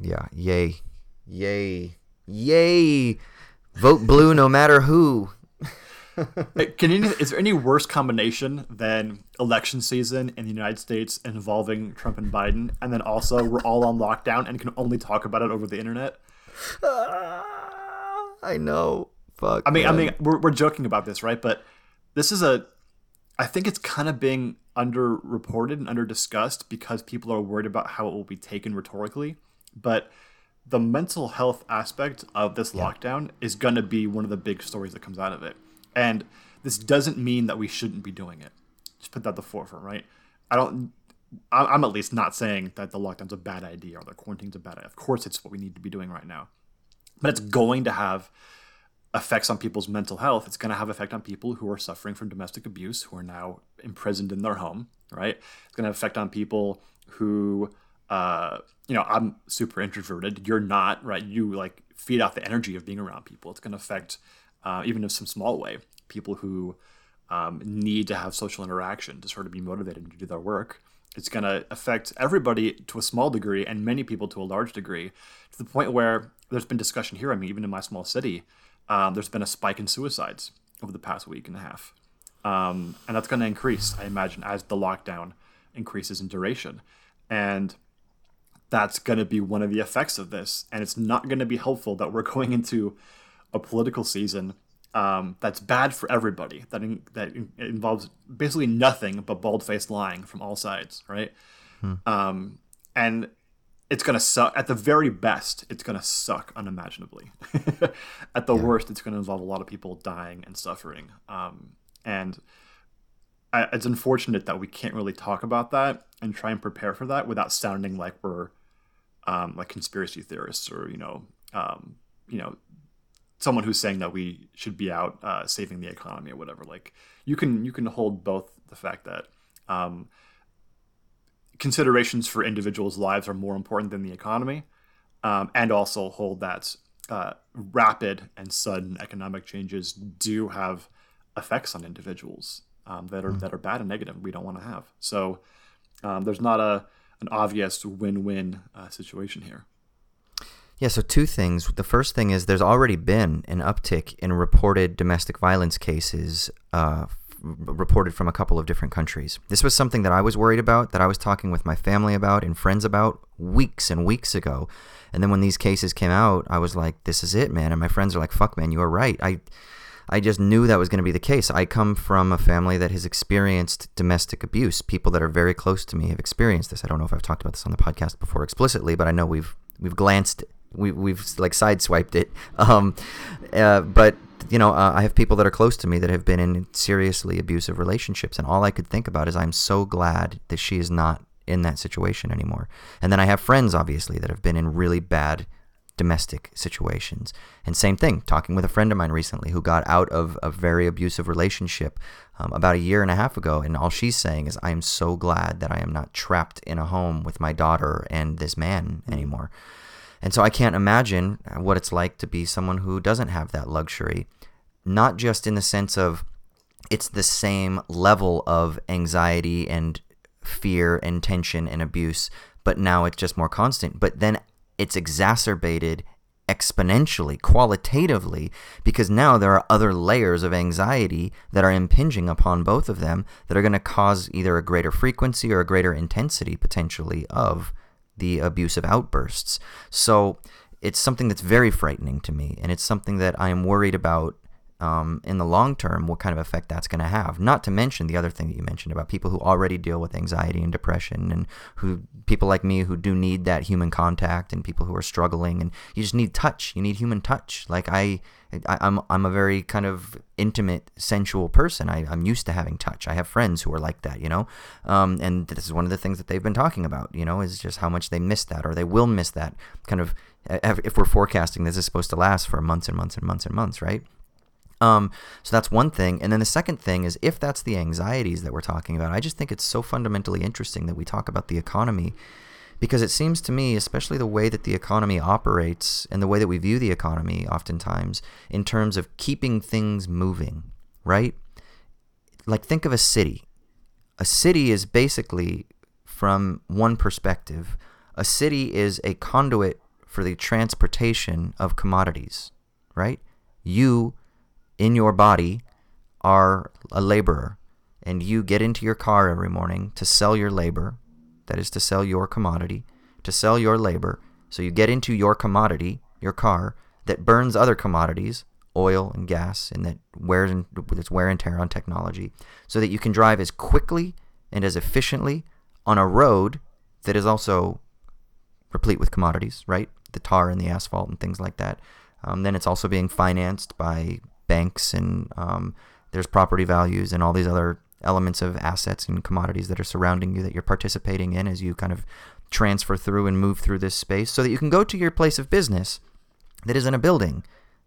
Yeah. Yay. Yay. Yay. Vote blue no matter who. *laughs*
Can you, is there any worse combination than election season in the United States involving Trump and Biden, and then also we're all on lockdown and can only talk about it over the internet?
Ah, I know. Fuck.
I mean, I mean, we're, we're joking about this, right? But this is a, I think it's kind of being underreported and under discussed because people are worried about how it will be taken rhetorically. But the mental health aspect of this lockdown is going to be one of the big stories that comes out of it. And this doesn't mean that we shouldn't be doing it. Just put that at the forefront, right? I don't. I'm at least not saying that the lockdown's a bad idea or the quarantine's a bad idea. Of course, it's what we need to be doing right now, but it's going to have effects on people's mental health. It's going to have effect on people who are suffering from domestic abuse, who are now imprisoned in their home, right? It's going to have effect on people who, uh, you know, I'm super introverted. You're not, right? You like feed off the energy of being around people. It's going to affect, uh, even in some small way, people who um, need to have social interaction to sort of be motivated to do their work. It's going to affect everybody to a small degree and many people to a large degree, to the point where there's been discussion here. I mean, even in my small city, um, there's been a spike in suicides over the past week and a half. Um, and that's going to increase, I imagine, as the lockdown increases in duration. And that's going to be one of the effects of this. And it's not going to be helpful that we're *laughs* going into a political season um, that's bad for everybody, that, in, that in, involves basically nothing but bald faced lying from all sides, right? Um, and it's going to suck. At the very best, it's going to suck unimaginably. *laughs* At the worst, it's going to involve a lot of people dying and suffering. Um, and I, it's unfortunate that we can't really talk about that and try and prepare for that without sounding like we're um, like conspiracy theorists or you know um, you know someone who's saying that we should be out uh, saving the economy or whatever. Like you can you can hold both the fact that um, considerations for individuals' lives are more important than the economy, um, and also hold that uh, rapid and sudden economic changes do have effects on individuals um, that are that are bad and negative. We don't want to have so. um, there's not a an obvious win-win uh, situation here.
Yeah, so two things. The first thing is there's already been an uptick in reported domestic violence cases uh, reported from a couple of different countries. This was something that I was worried about, that I was talking with my family about and friends about weeks and weeks ago. And then when these cases came out, I was like, this is it, man. And my friends are like, fuck, man, you are right. I. I just knew that was going to be the case. I come from a family that has experienced domestic abuse. People that are very close to me have experienced this. I don't know if I've talked about this on the podcast before explicitly, but I know we've we've glanced we, we've like sideswiped it. Um, uh, but you know, uh, I have people that are close to me that have been in seriously abusive relationships, and all I could think about is I'm so glad that she is not in that situation anymore. And then I have friends, obviously, that have been in really bad domestic situations. And same thing, talking with a friend of mine recently who got out of a very abusive relationship um, about a year and a half ago. And all she's saying is, I am so glad that I am not trapped in a home with my daughter and this man anymore. And so I can't imagine what it's like to be someone who doesn't have that luxury, not just in the sense of it's the same level of anxiety and fear and tension and abuse, but now it's just more constant. But then it's exacerbated exponentially, qualitatively, because now there are other layers of anxiety that are impinging upon both of them that are going to cause either a greater frequency or a greater intensity potentially of the abusive outbursts. So it's something that's very frightening to me, and it's something that I am worried about um, in the long term what kind of effect that's going to have. Not to mention the other thing that you mentioned about people who already deal with anxiety and depression, and who people like me who do need that human contact, and people who are struggling, and you just need touch. You need human touch. Like I, I am I'm, I'm a very kind of intimate, sensual person. I, I'm used to having touch. I have friends who are like that, you know, um, and this is one of the things that they've been talking about. You know, is just how much they miss that, or they will miss that kind of. If we're forecasting this is supposed to last for months and months and months and months, right? Um, so that's one thing. And then the second thing is if that's the anxieties that we're talking about, I just think it's so fundamentally interesting that we talk about the economy because it seems to me, especially the way that the economy operates and the way that we view the economy oftentimes in terms of keeping things moving, right? Like think of a city. A city is basically from one perspective, a city is a conduit for the transportation of commodities, right? You in your body are a laborer and you get into your car every morning to sell your labor, that is to sell your commodity, to sell your labor. So you get into your commodity, your car, that burns other commodities, oil and gas, and that wears and its wear and tear on technology, so that you can drive as quickly and as efficiently on a road that is also replete with commodities, right? The tar and the asphalt and things like that. Um, then it's also being financed by banks and um, there's property values and all these other elements of assets and commodities that are surrounding you that you're participating in as you kind of transfer through and move through this space so that you can go to your place of business that is in a building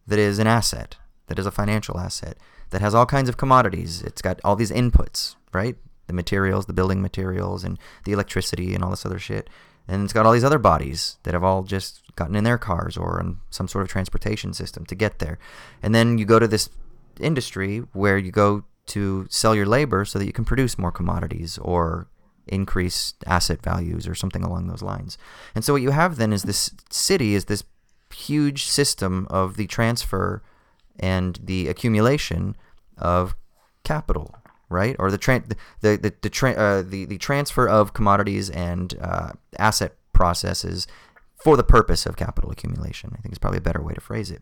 that is an asset that is a financial asset that has all kinds of commodities. It's got all these inputs right? The materials the building materials and the electricity and all this other shit and it's got all these other bodies that have all just gotten in their cars or in some sort of transportation system to get there. And then you go to this industry where you go to sell your labor so that you can produce more commodities or increase asset values or something along those lines. And so what you have then is this city is this huge system of the transfer and the accumulation of capital right? Or the tra- the the the, tra- uh, the, the transfer of commodities and uh, asset processes for the purpose of capital accumulation. I think is probably a better way to phrase it.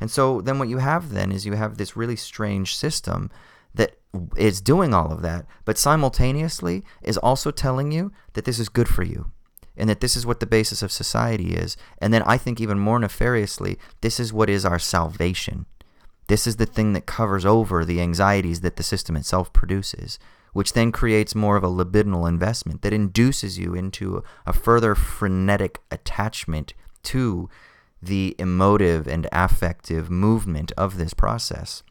And so then what you have then is you have this really strange system that is doing all of that, but simultaneously is also telling you that this is good for you and that this is what the basis of society is. And then I think even more nefariously, this is what is our salvation. This is the thing that covers over the anxieties that the system itself produces, which then creates more of a libidinal investment that induces you into a further frenetic attachment to the emotive and affective movement of this process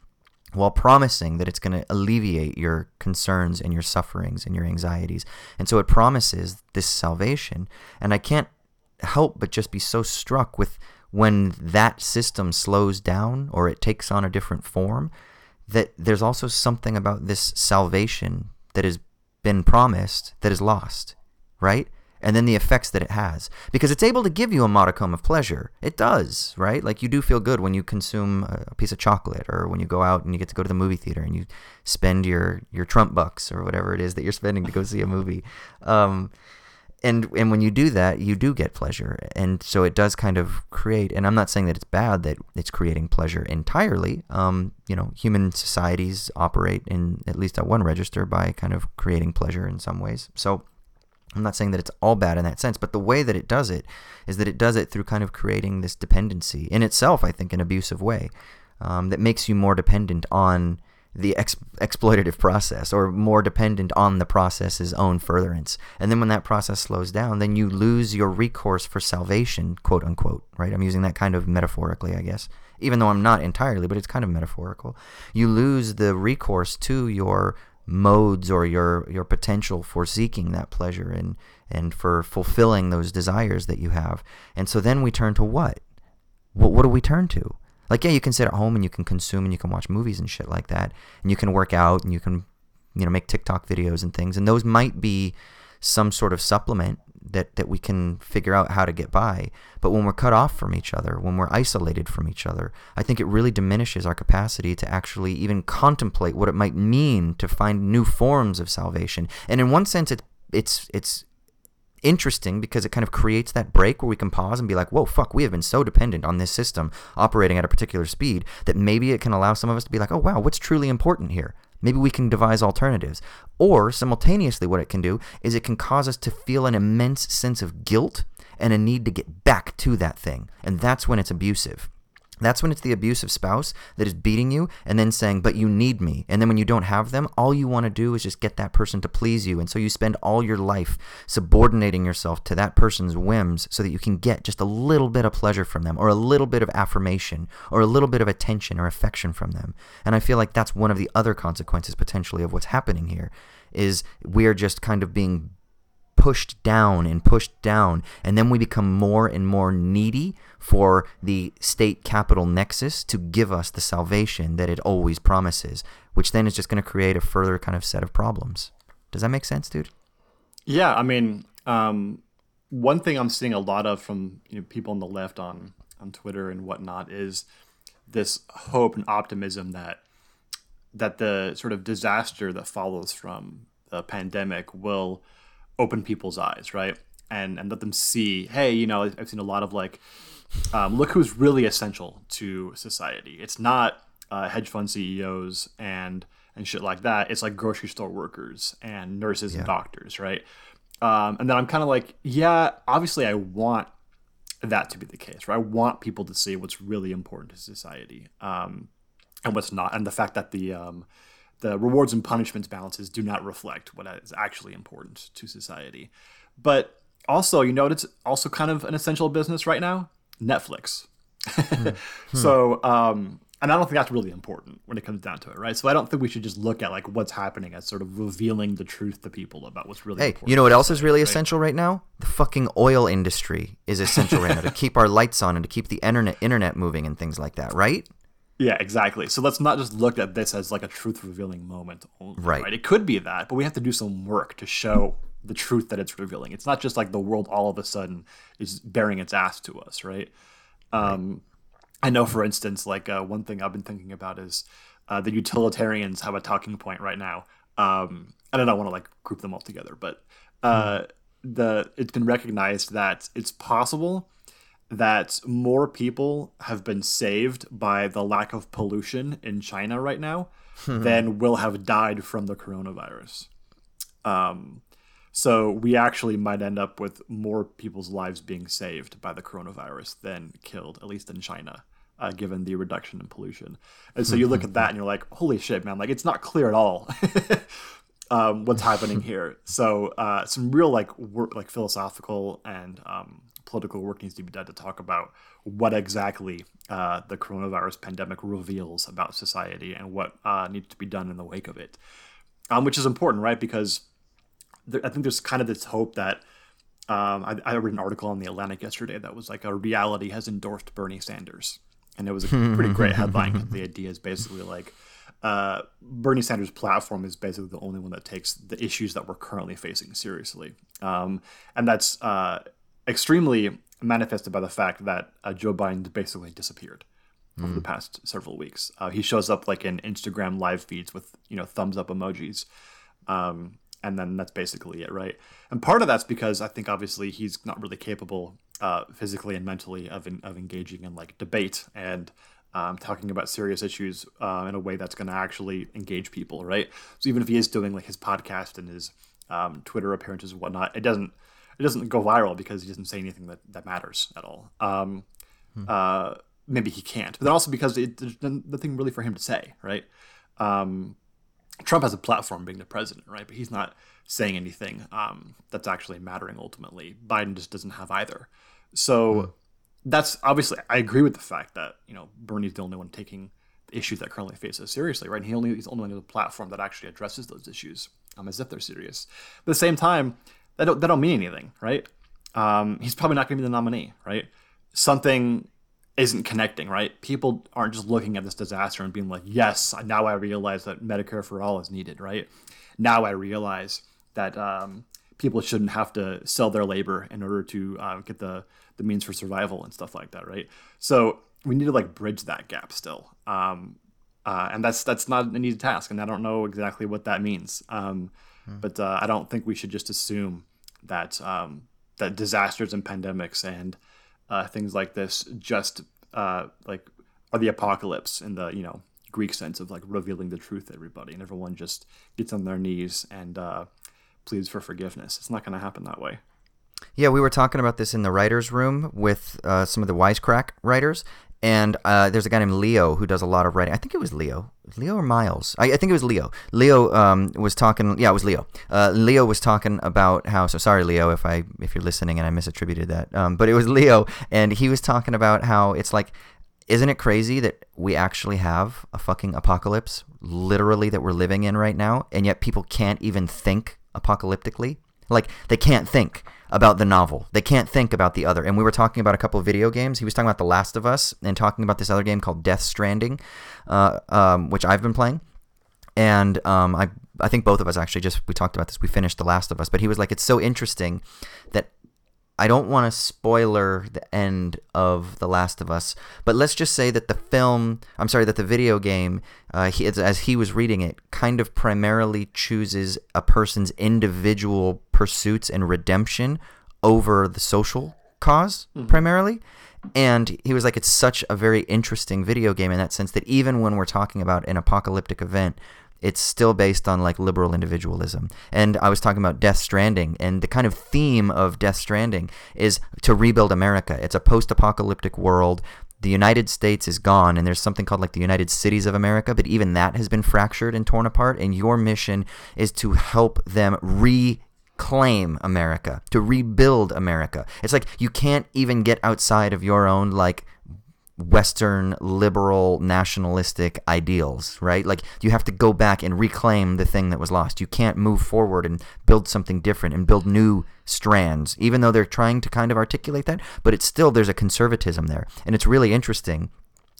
while promising that it's going to alleviate your concerns and your sufferings and your anxieties. And so it promises this salvation. And I can't help but just be so struck with when that system slows down or it takes on a different form, that there's also something about this salvation that has been promised that is lost. right? And then the effects that it has. Because it's able to give you a modicum of pleasure. It does, right? Like you do feel good when you consume a piece of chocolate or when you go out and you get to go to the movie theater and you spend your, your Trump bucks or whatever it is that you're spending to go see a movie. Um, and and when you do that, you do get pleasure, and so it does kind of create. And I'm not saying that it's bad that it's creating pleasure entirely. Um, you know, human societies operate in at least at one register by kind of creating pleasure in some ways. So I'm not saying that it's all bad in that sense, but the way that it does it is that it does it through kind of creating this dependency in itself. I think an abusive way um, that makes you more dependent on the ex- exploitative process or more dependent on the process's own furtherance. And then when that process slows down, then you lose your recourse for salvation, quote unquote, right? I'm using that kind of metaphorically, I guess, even though I'm not entirely, but it's kind of metaphorical. You lose the recourse to your modes or your your potential for seeking that pleasure and and for fulfilling those desires that you have. And so then we turn to what? What what do we turn to? Like, yeah, you can sit at home and you can consume and you can watch movies and shit like that. And you can work out and you can, you know, make TikTok videos and things. And those might be some sort of supplement that, that we can figure out how to get by. But when we're cut off from each other, when we're isolated from each other, I think it really diminishes our capacity to actually even contemplate what it might mean to find new forms of salvation. And in one sense, it's it's it's interesting because it kind of creates that break where we can pause and be like, whoa, fuck, we have been so dependent on this system operating at a particular speed that maybe it can allow some of us to be like, oh, wow, what's truly important here? Maybe we can devise alternatives. Or simultaneously, what it can do is it can cause us to feel an immense sense of guilt and a need to get back to that thing. And that's when it's abusive. That's when it's the abusive spouse that is beating you and then saying, but you need me. And then when you don't have them, all you want to do is just get that person to please you. And so you spend all your life subordinating yourself to that person's whims so that you can get just a little bit of pleasure from them or a little bit of affirmation or a little bit of attention or affection from them. And I feel like that's one of the other consequences potentially of what's happening here is we're just kind of being pushed down and pushed down. And then we become more and more needy for the state capital nexus to give us the salvation that it always promises, which then is just going to create a further kind of set of problems. Does that make sense, dude?
Yeah, I mean, um, one thing I'm seeing a lot of from you know, people on the left on on Twitter and whatnot is this hope and optimism that that the sort of disaster that follows from the pandemic will open people's eyes, right? And and let them see, hey, you know, I've seen a lot of like, um, look who's really essential to society. It's not uh, hedge fund CEOs and and shit like that. It's like grocery store workers and nurses yeah. and doctors, right? Um, and then I'm kind of like, yeah, obviously I want that to be the case, right? I want people to see what's really important to society um, and what's not, and the fact that the um, the rewards and punishments balances do not reflect what is actually important to society. But also, you know, it's also kind of an essential business right now Netflix. *laughs* hmm. So, um, and I don't think that's really important when it comes down to it, right? So I don't think we should just look at like what's happening as sort of revealing the truth to people about what's really.
Hey, you know what else is really right? essential right now? The fucking oil industry is essential right now to keep our lights on and to keep the internet internet moving and things like that, right?
Yeah, exactly. So let's not just look at this as like a truth revealing moment only, right. right? It could be that, but we have to do some work to show the truth that it's revealing. It's not just like the world all of a sudden is bearing its ass to us, right? Um. I know, for instance, like uh, one thing I've been thinking about is uh, the utilitarians have a talking point right now. Um, and I don't want to like group them all together, but uh, hmm. the it's been recognized that it's possible that more people have been saved by the lack of pollution in China right now than will have died from the coronavirus. Um, so we actually might end up with more people's lives being saved by the coronavirus than killed, at least in China, uh, given the reduction in pollution. And so you look at that and you're like, holy shit, man! Like it's not clear at all. *laughs* um, what's happening *laughs* here? So uh, some real like work, like philosophical and um, political work needs to be done to talk about what exactly uh, the coronavirus pandemic reveals about society and what uh, needs to be done in the wake of it, um, which is important, right? Because there, I think there's kind of this hope that um, I, I, read an article on the Atlantic yesterday that was like a reality has endorsed Bernie Sanders, and it was a pretty great headline. *laughs* the idea is basically like uh, Bernie Sanders' platform is basically the only one that takes the issues that we're currently facing seriously, um, and that's uh, extremely manifested by the fact that uh, Joe Biden basically disappeared mm. over the past several weeks. Uh, he shows up like in Instagram live feeds with you know thumbs up emojis, um, and then that's basically it, right? And part of that's because I think obviously he's not really capable uh, physically and mentally of of engaging in like debate and um, talking about serious issues uh, in a way that's going to actually engage people, right? So even if he is doing like his podcast and his um, Twitter appearances and whatnot, it doesn't it doesn't go viral because he doesn't say anything that, that matters at all. Um, hmm. uh, maybe he can't, but then also because it, there's nothing really for him to say, right? Um, Trump has a platform being the president, right? But he's not saying anything um, that's actually mattering ultimately. Biden just doesn't have either. So. Hmm that's obviously I agree with the fact that you know Bernie's the only one taking the issues that currently faces seriously, right? He only he's the only one with a platform that actually addresses those issues, um, as if they're serious. But at the same time, that don't that don't mean anything, right? Um, he's probably not going to be the nominee, right? Something isn't connecting, right? People aren't just looking at this disaster and being like, "Yes, now I realize that Medicare for all is needed," right? Now I realize that um, people shouldn't have to sell their labor in order to uh, get the the means for survival and stuff like that, right? So we need to like bridge that gap still, um, uh, and that's that's not an easy task, and I don't know exactly what that means. Um, hmm. But uh, I don't think we should just assume that um, that disasters and pandemics and uh, things like this just uh, like are the apocalypse in the you know Greek sense of like revealing the truth to everybody, and everyone just gets on their knees and uh, pleads for forgiveness. It's not going to happen that way.
Yeah, we were talking about this in the writers' room with uh, some of the Wisecrack writers, and uh, there's a guy named Leo who does a lot of writing. I think it was Leo, Leo or Miles. I, I think it was Leo. Leo um, was talking. Yeah, it was Leo. Uh, Leo was talking about how. So sorry, Leo, if I if you're listening and I misattributed that. Um, but it was *laughs* Leo, and he was talking about how it's like. Isn't it crazy that we actually have a fucking apocalypse, literally, that we're living in right now, and yet people can't even think apocalyptically? Like, they can't think about the novel. They can't think about the other. And we were talking about a couple of video games. He was talking about The Last of Us and talking about this other game called Death Stranding, uh, um, which I've been playing. And um, I, I think both of us actually just we talked about this. We finished The Last of Us, but he was like, it's so interesting that I don't want to spoiler the end of The Last of Us, but let's just say that the film, I'm sorry, that the video game, uh, he, as he was reading it, kind of primarily chooses a person's individual pursuits and redemption over the social because mm-hmm. primarily. And he was like, it's such a very interesting video game in that sense that even when we're talking about an apocalyptic event, it's still based on like liberal individualism. And I was talking about Death Stranding, and the kind of theme of Death Stranding is to rebuild America. It's a post apocalyptic world. The United States is gone, and there's something called like the United Cities of America, but even that has been fractured and torn apart. And your mission is to help them reclaim America, to rebuild America. It's like you can't even get outside of your own like Western liberal nationalistic ideals, right? Like you have to go back and reclaim the thing that was lost. You can't move forward and build something different and build new strands, even though they're trying to kind of articulate that. But it's still, there's a conservatism there. And it's really interesting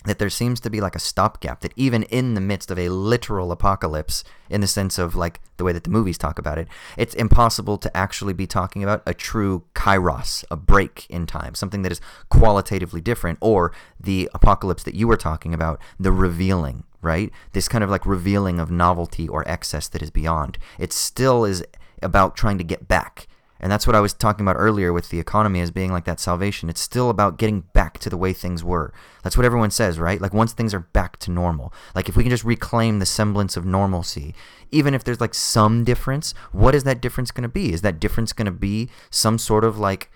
that there seems to be like a stopgap that even in the midst of a literal apocalypse in the sense of like the way that the movies talk about it it's impossible to actually be talking about a true kairos a break in time something that is qualitatively different or the apocalypse that you were talking about the revealing right? This kind of like revealing of novelty or excess that is beyond. It still is about trying to get back and that's what I was talking about earlier with the economy as being like that salvation. It's still about getting back to the way things were. That's what everyone says, right? Like once things are back to normal. Like if we can just reclaim the semblance of normalcy, even if there's like some difference, what is that difference going to be? Is that difference going to be some sort of like,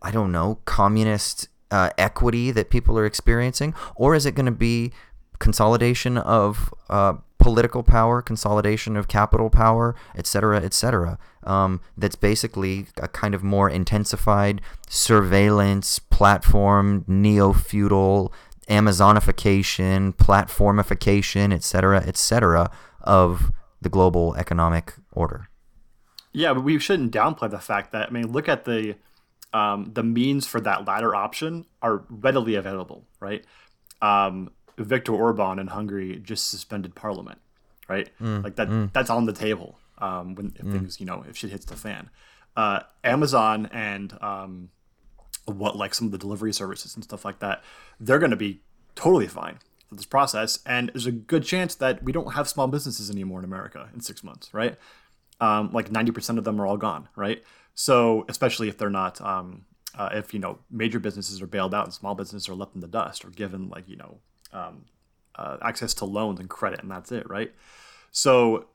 I don't know, communist uh, equity that people are experiencing? Or is it going to be consolidation of uh, political power, consolidation of capital power, etc., etc. Um, that's basically a kind of more intensified surveillance platform, neo feudal Amazonification, platformification, etc., etc., of the global economic order.
Yeah, but we shouldn't downplay the fact that I mean, look at the um, the means for that latter option are readily available, right? Um, Viktor Orban in Hungary just suspended parliament, right? like that that's on the table um, when if things you know if shit hits the fan. Uh, Amazon and um, what like some of the delivery services and stuff like that, they're going to be totally fine for this process. And there's a good chance that we don't have small businesses anymore in America in six months, right? Um, like 90% of them are all gone, right? So especially if they're not, um, uh, if you know major businesses are bailed out and small businesses are left in the dust or given like you know um, uh, access to loans and credit and that's it, right? So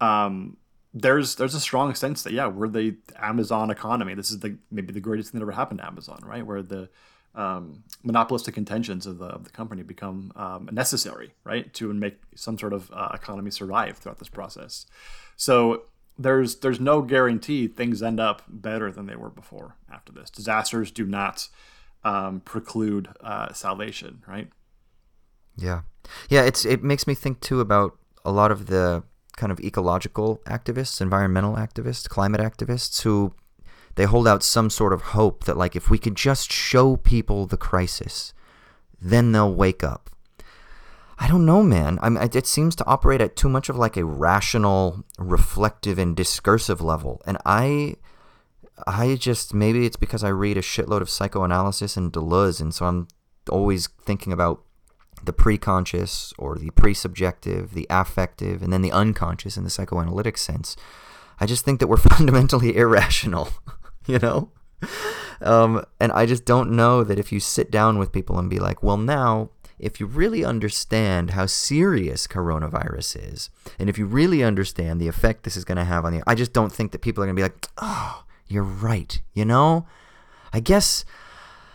um, there's there's a strong sense that yeah we're the Amazon economy. This is the maybe the greatest thing that ever happened to Amazon, right? Where the um, monopolistic intentions of the, of the company become um, necessary, right, to make some sort of uh, economy survive throughout this process. So there's there's no guarantee things end up better than they were before after this. Disasters do not um, preclude uh, salvation, right?
Yeah, yeah. It's it makes me think too about a lot of the kind of ecological activists, environmental activists, climate activists who they hold out some sort of hope that like if we could just show people the crisis, then they'll wake up. I don't know, man. I mean, it seems to operate at too much of like a rational, reflective, and discursive level, and I, I just maybe it's because I read a shitload of psychoanalysis and Deleuze, and so I'm always thinking about the preconscious or the presubjective, the affective, and then the unconscious in the psychoanalytic sense. I just think that we're *laughs* fundamentally irrational, *laughs* you know? Um, and I just don't know that if you sit down with people and be like, well, now, if you really understand how serious coronavirus is, and if you really understand the effect this is going to have on you, I just don't think that people are going to be like, oh, you're right, you know? I guess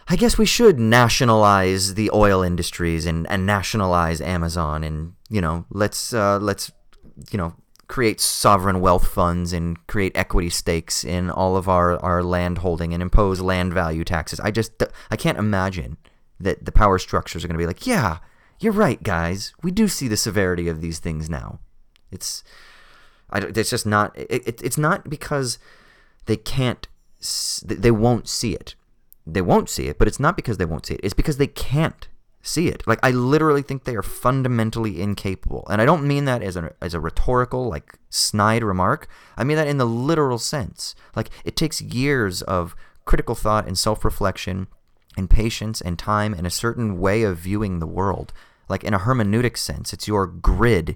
I guess we should nationalize the oil industries and, and nationalize Amazon and you know let's uh, let's you know create sovereign wealth funds and create equity stakes in all of our, our land holding and impose land value taxes. I just I can't imagine that the power structures are going to be like, yeah, you're right, guys. We do see the severity of these things now. It's I, it's just not it, it, it's not because they can't they won't see it they won't see it, but it's not because they won't see it. It's because they can't see it. Like I literally think they are fundamentally incapable. And I don't mean that as a as a rhetorical like snide remark. I mean that in the literal sense. Like it takes years of critical thought and self-reflection and patience and time and a certain way of viewing the world. Like in a hermeneutic sense, it's your grid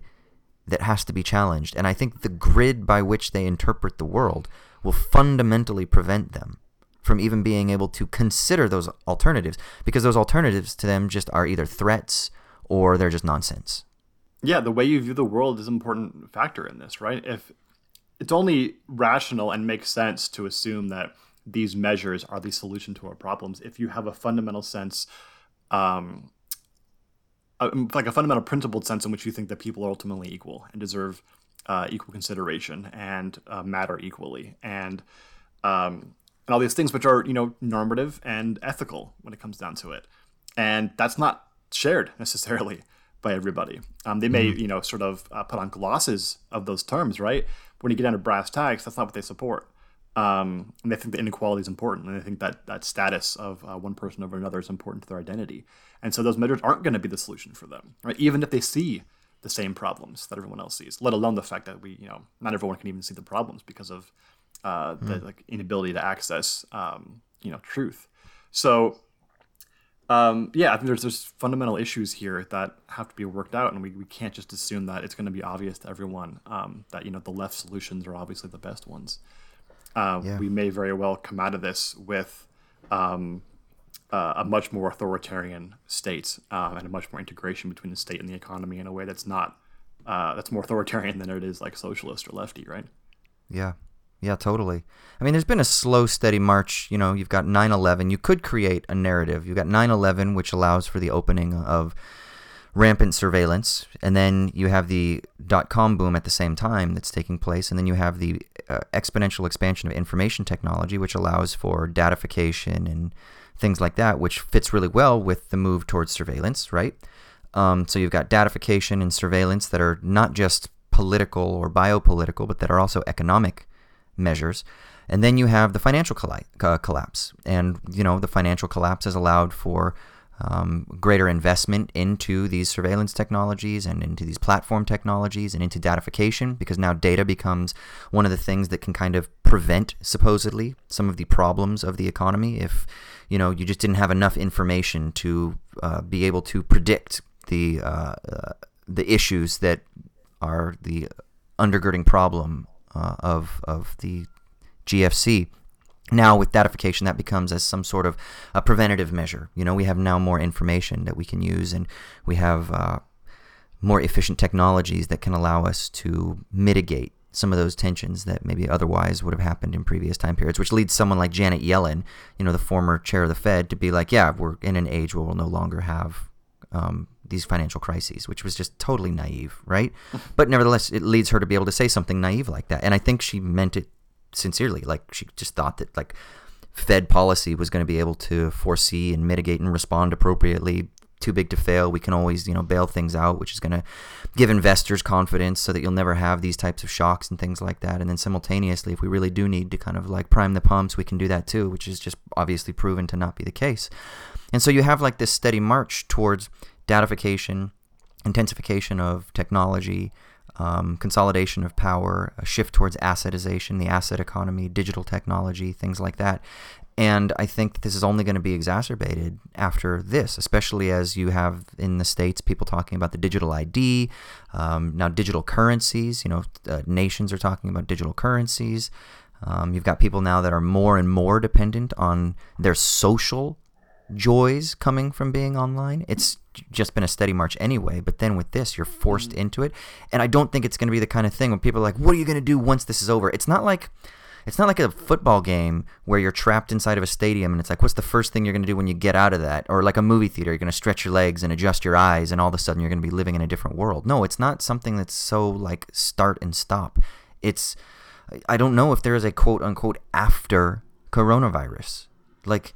that has to be challenged. And I think the grid by which they interpret the world will fundamentally prevent them from even being able to consider those alternatives because those alternatives to them just are either threats or they're just nonsense.
Yeah, the way you view the world is an important factor in this, right? If it's only rational and makes sense to assume that these measures are the solution to our problems if you have a fundamental sense um, like a fundamental principled sense in which you think that people are ultimately equal and deserve uh, equal consideration and uh, matter equally and um, and all these things which are you know normative and ethical when it comes down to it. And that's not shared *laughs* necessarily by everybody. Um, they may mm-hmm. you know sort of uh, put on glosses of those terms right? But when you get down to brass tacks that's not what they support. Um, and they think that inequality is important and they think that that status of uh, one person over another is important to their identity. And so those measures aren't going to be the solution for them right? Even if they see the same problems that everyone else sees let alone the fact that we you know not everyone can even see the problems because of uh, the hmm. like inability to access um, you know truth. So um, yeah, I think there's there's fundamental issues here that have to be worked out, and we, we can't just assume that it's going to be obvious to everyone um, that you know the left solutions are obviously the best ones. Uh, yeah. We may very well come out of this with um, uh, a much more authoritarian state uh, and a much more integration between the state and the economy in a way that's not uh, that's more authoritarian than it is like socialist or lefty, right?
Yeah, yeah, totally. I mean, there's been a slow, steady march. You know, you've got 9 11. You could create a narrative. You've got 9 11, which allows for the opening of rampant surveillance. And then you have the dot com boom at the same time that's taking place. And then you have the uh, exponential expansion of information technology, which allows for datification and things like that, which fits really well with the move towards surveillance, right? Um, so you've got datification and surveillance that are not just political or biopolitical, but that are also economic measures. And then you have the financial uh, collapse. And, you know, the financial collapse has allowed for um, greater investment into these surveillance technologies and into these platform technologies and into datification because now data becomes one of the things that can kind of prevent supposedly some of the problems of the economy if you know you just didn't have enough information to uh, be able to predict the uh, uh, the issues that are the undergirding problem uh, of of the GFC now with datification that becomes as some sort of a preventative measure. You know we have now more information that we can use and we have uh, more efficient technologies that can allow us to mitigate some of those tensions that maybe otherwise would have happened in previous time periods which leads someone like janet yellen you know the former chair of the fed to be like yeah we're in an age where we'll no longer have um, these financial crises, which was just totally naive, right? *laughs* but nevertheless, it leads her to be able to say something naive like that. And I think she meant it sincerely. Like she just thought that like Fed policy was going to be able to foresee and mitigate and respond appropriately. Too big to fail. We can always, you know, bail things out, which is going to give investors confidence so that you'll never have these types of shocks and things like that. And then simultaneously, if we really do need to kind of like prime the pumps, we can do that too, which is just obviously proven to not be the case. And so you have like this steady march towards datification, intensification of technology, um, consolidation of power, a shift towards assetization, the asset economy, digital technology, things like that. And I think this is only going to be exacerbated after this, especially as you have in the States people talking about the digital ID, um, now digital currencies. You know, uh, nations are talking about digital currencies. Um, you've got people now that are more and more dependent on their social joys coming from being online. It's just been a steady march anyway. But then with this, you're forced mm-hmm. into it, and I don't think it's going to be the kind of thing when people are like, "What are you going to do once this is over?" It's not like it's not like a football game where you're trapped inside of a stadium and it's like, what's the first thing you're going to do when you get out of that? Or like a movie theater, you're going to stretch your legs and adjust your eyes, and all of a sudden you're going to be living in a different world. No, it's not something that's so like start and stop. It's, I don't know if there is a quote unquote after coronavirus. Like,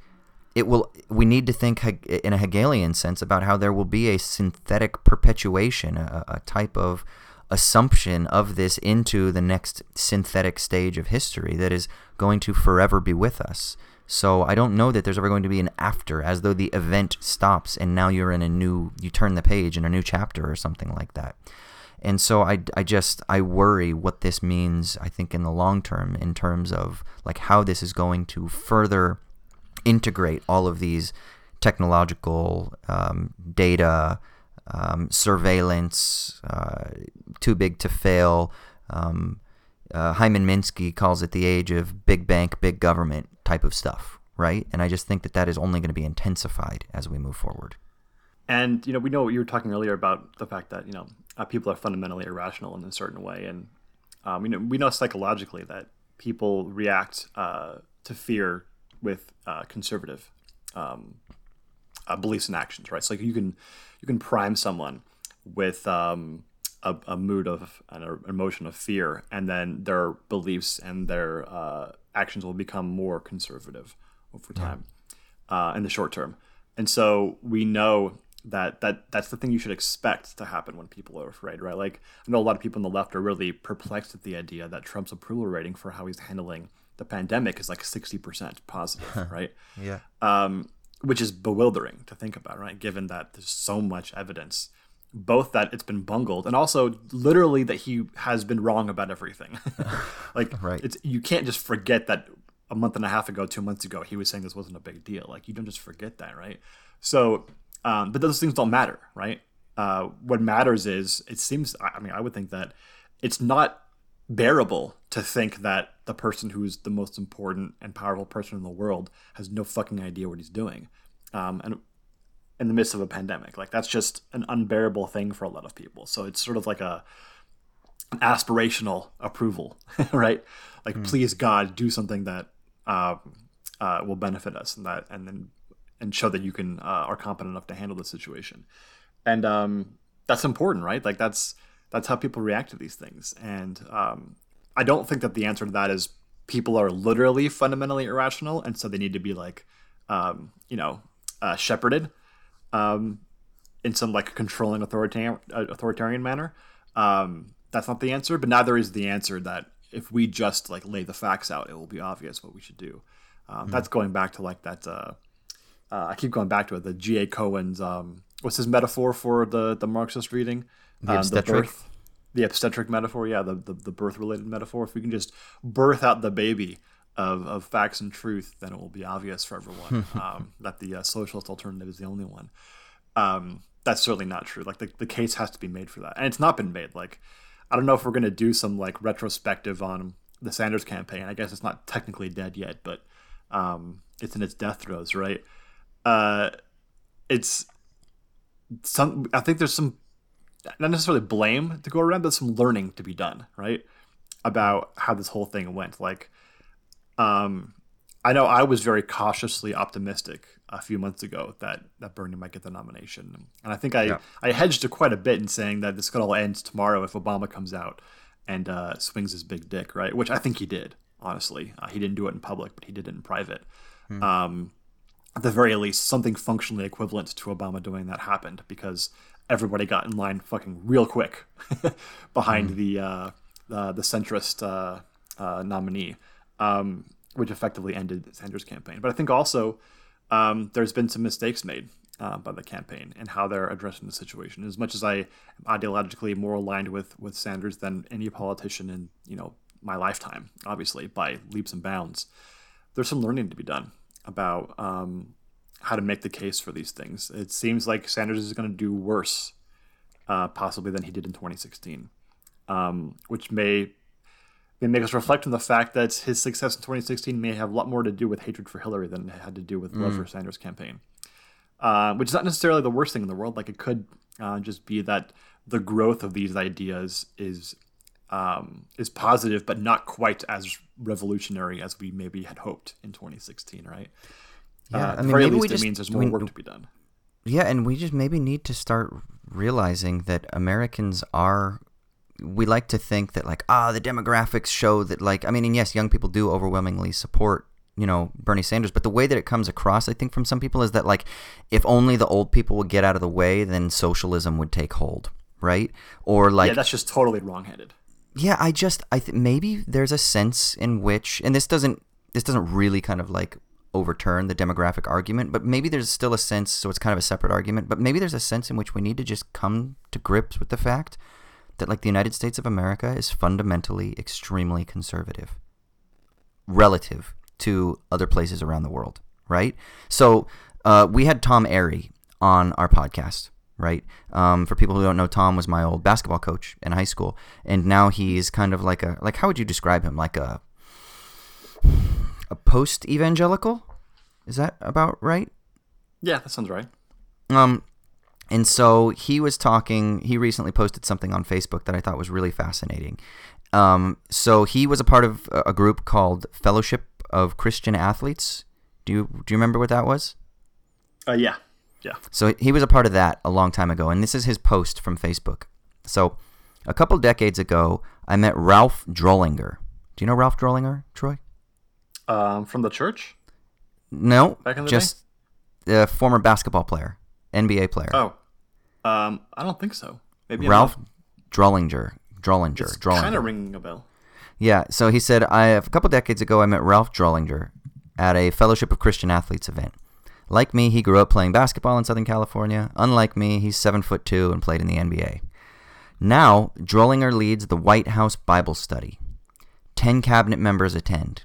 it will we need to think in a hegelian sense about how there will be a synthetic perpetuation a, a, type of assumption of this into the next synthetic stage of history that is going to forever be with us. So i don't know that there's ever going to be an after as though the event stops and now you're in a new you turn the page in a new chapter or something like that. And so I, I just i worry what this means i think in the long term in terms of like how this is going to further integrate all of these technological um, data, um, surveillance, uh, too big to fail. Um, uh, Hyman Minsky calls it the age of big bank, big government type of stuff, right? And I just think that that is only going to be intensified as we move forward.
And you know, we know you were talking earlier about the fact that you know uh, people are fundamentally irrational in a certain way, and um, you know we know psychologically that people react uh, to fear with uh, conservative um, uh, beliefs and actions, right? So like you can you can prime someone with um, a, a, mood of an emotion of fear, and then their beliefs and their uh, actions will become more conservative over time yeah. Uh, in the short term. And so we know that that that's the thing you should expect to happen when people are afraid, right? Like I know a lot of people on the left are really perplexed at the idea that Trump's approval rating for how he's handling the pandemic is like 60% positive, right?
yeah.
Um, which is bewildering to think about, right? Given that there's so much evidence, both that it's been bungled and also literally that he has been wrong about everything. *laughs* like, right. it's you can't just forget that a month and a half ago, two months ago, he was saying this wasn't a big deal. Like, you don't just forget that, right? So, um, but those things don't matter, right? Uh, what matters is it seems. I mean, I would think that it's not bearable to think that the person who's the most important and powerful person in the world has no fucking idea what he's doing. Um, and in the midst of a pandemic, like that's just an unbearable thing for a lot of people. So it's sort of like a an aspirational approval, *laughs* right? Like, mm. please God, do something that uh, uh, will benefit us, and that, and then and show that you can uh, are competent enough to handle the situation. And um, that's important, right? Like that's that's how people react to these things. And um, I don't think that the answer to that is people are literally fundamentally irrational, and so they need to be like, um, you know, uh, shepherded um, in some like controlling authoritarian uh, authoritarian manner. Um, that's not the answer, but neither is the answer that if we just like lay the facts out, it will be obvious what we should do. Um, mm-hmm. That's going back to like that uh, uh, I keep going back to it. The G. A. Cohen's um, what's his metaphor for the the Marxist reading?
The
Um,
obstetric?
birth, the obstetric metaphor. Yeah, the the, the birth related metaphor. If we can just birth out the baby of, of facts and truth, then it will be obvious for everyone *laughs* um, that the uh, socialist alternative is the only one. Um, that's certainly not true. Like the, the case has to be made for that, and it's not been made. Like I don't know if we're going to do some like retrospective on the Sanders campaign. I guess it's not technically dead yet, but um, it's in its death throes, right? Uh, it's some. I think there's some not necessarily blame to go around, but some learning to be done, right? About how this whole thing went. Like, um, I know I was very cautiously optimistic a few months ago that that Bernie might get the nomination, and I think I
Yeah.
I hedged it quite a bit in saying that this could all end tomorrow if Obama comes out and uh, swings his big dick, right? Which I think he did. Honestly, uh, he didn't do it in public, but he did it in private. Um, at the very least, something functionally equivalent to Obama doing that happened because everybody got in line fucking real quick *laughs* behind the uh, uh, the centrist uh, uh, nominee, um, which effectively ended Sanders' campaign. But I think also um, there's been some mistakes made uh, by the campaign and how they're addressing the situation. As much as I am ideologically more aligned with with Sanders than any politician in you know my lifetime, obviously by leaps and bounds, there's some learning to be done about um, how to make the case for these things. It seems like Sanders is going to do worse, uh, possibly than he did in 2016, um, which may may make us reflect on the fact that his success in 2016 may have a lot more to do with hatred for Hillary than it had to do with love for Sanders' campaign. Uh, which is not necessarily the worst thing in the world. Like it could uh, just be that the growth of these ideas is um, is positive, but not quite as revolutionary as we maybe had hoped in 2016, right?
Yeah,
uh,
I mean, maybe
least,
we
it
just-
means there's more
we-
work to be done.
Yeah, and we just maybe need to start realizing that Americans are. We like to think that like ah the demographics show that like I mean and yes young people do overwhelmingly support you know Bernie Sanders but the way that it comes across I think from some people is that like if only the old people would get out of the way then socialism would take hold right or like
yeah, that's just totally wrongheaded.
yeah i just i th- maybe there's a sense in which and this doesn't this doesn't really kind of like overturn the demographic argument but maybe there's still a sense so it's kind of a separate argument but maybe there's a sense in which we need to just come to grips with the fact that like the united states of america is fundamentally extremely conservative relative to other places around the world right so uh, we had tom airy on our podcast right? Um, for people who don't know, Tom was my old basketball coach in high school, and now he's kind of like a like how would you describe him? Like a a post evangelical? Is that about right?
Yeah, that sounds right.
Um, and so he was talking. He recently posted something on Facebook that I thought was really fascinating. Um, so he was a part of a group called Fellowship of Christian Athletes. Do you do you remember what that was?
Uh, yeah, yeah.
So he was a part of that a long time ago, and this is his post from Facebook. So a couple decades ago, I met Ralph Drollinger. Do you know Ralph Drollinger, Troy?
Um, from the church.
No,
Back in the
just a former basketball player, NBA player.
Oh, um, I don't think so. Maybe
Ralph Drollinger. Drollinger.
It's
Drollinger.
kind of ringing a bell.
Yeah, so he said, I a couple decades ago, I met Ralph Drollinger at a Fellowship of Christian Athletes event. Like me, he grew up playing basketball in Southern California. Unlike me, he's seven foot two and played in the NBA. Now, Drollinger leads the White House Bible study. Ten cabinet members attend.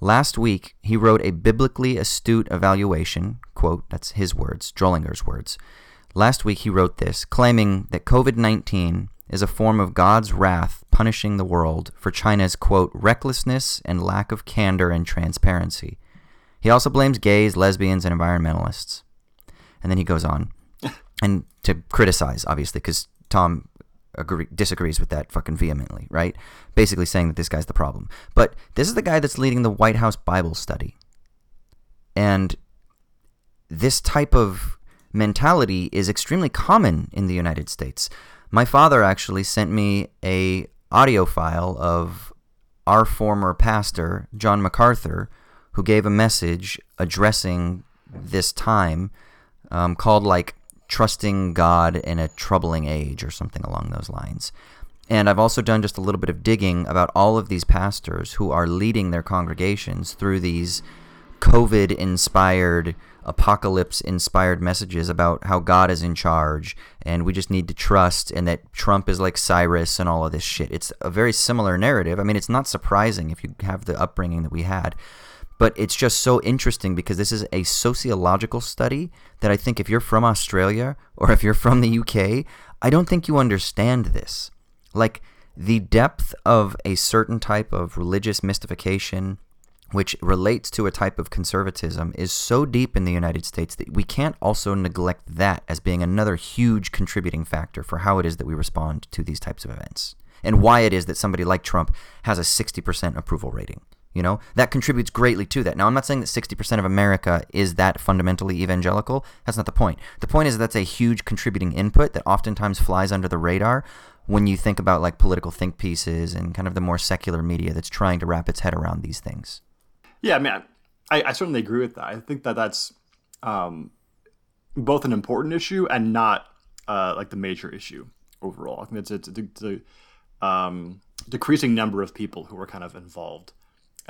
Last week, he wrote a biblically astute evaluation, quote, that's his words, Drollinger's words. Last week, he wrote this, claiming that COVID 19 is a form of God's wrath punishing the world for China's, quote, recklessness and lack of candor and transparency. He also blames gays, lesbians, and environmentalists. And then he goes on *laughs* and to criticize, obviously, because Tom agree, disagrees with that fucking vehemently, right? Basically saying that this guy's the problem. But this is the guy that's leading the White House Bible study. And this type of mentality is extremely common in the United States. My father actually sent me a audio file of our former pastor, John MacArthur, who gave a message addressing this time um, called like trusting God in a troubling age or something along those lines. And I've also done just a little bit of digging about all of these pastors who are leading their congregations through these COVID inspired, apocalypse inspired messages about how God is in charge and we just need to trust and that Trump is like Cyrus and all of this shit. It's a very similar narrative. I mean, it's not surprising if you have the upbringing that we had. But it's just so interesting because this is a sociological study that I think if you're from Australia or if you're from the UK, I don't think you understand this. Like the depth of a certain type of religious mystification which relates to a type of conservatism is so deep in the United States that we can't also neglect that as being another huge contributing factor for how it is that we respond to these types of events and why it is that somebody like Trump has a 60% approval rating. You know, that contributes greatly to that. Now, I'm not saying that 60% of America is that fundamentally evangelical. That's not the point. The point is that's a huge contributing input that oftentimes flies under the radar when you think about like political think pieces and kind of the more secular media that's trying to wrap its head around these things.
Yeah, I mean, I, I certainly agree with that. I think that that's um, both an important issue and not uh, like the major issue overall. I think it's, it's, it's a, um, decreasing number of people who are kind of involved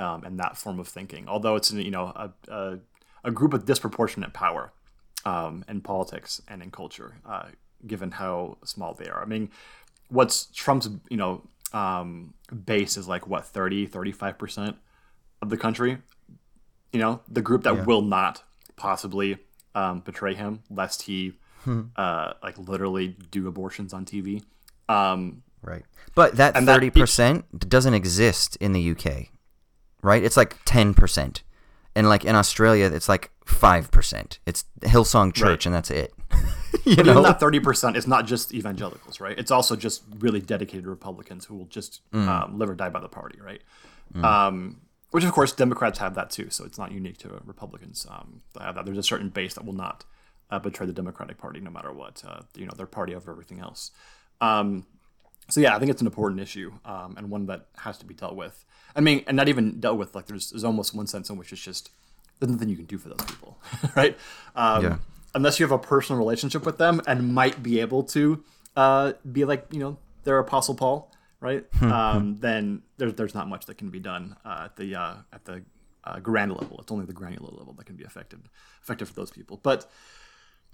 um, in that form of thinking. Although it's you know a, a, a group of disproportionate power um, in politics and in culture, uh, given how small they are. I mean, what's Trump's you know um, base is like what 30, 35 percent of the country. You know, the group that yeah. will not possibly um, betray him, lest he hmm. uh, like literally do abortions on TV. Um,
right, but that thirty percent doesn't exist in the UK, right? It's like ten percent, and like in Australia, it's like five percent. It's Hillsong Church, right. and that's it. *laughs*
you but know, even that thirty percent is not just evangelicals, right? It's also just really dedicated Republicans who will just mm. um, live or die by the party, right? Mm. Um, which of course Democrats have that too, so it's not unique to Republicans. Um, have that. There's a certain base that will not uh, betray the Democratic Party no matter what. Uh, you know, their party over everything else. Um, so yeah, I think it's an important issue um, and one that has to be dealt with. I mean, and not even dealt with. Like there's there's almost one sense in which it's just there's nothing you can do for those people, *laughs* right? Um, yeah. Unless you have a personal relationship with them and might be able to uh, be like you know their Apostle Paul right? Hmm, um, hmm. then there's there's not much that can be done uh, at the uh, at the uh, granular level. It's only the granular level that can be effective effective for those people. But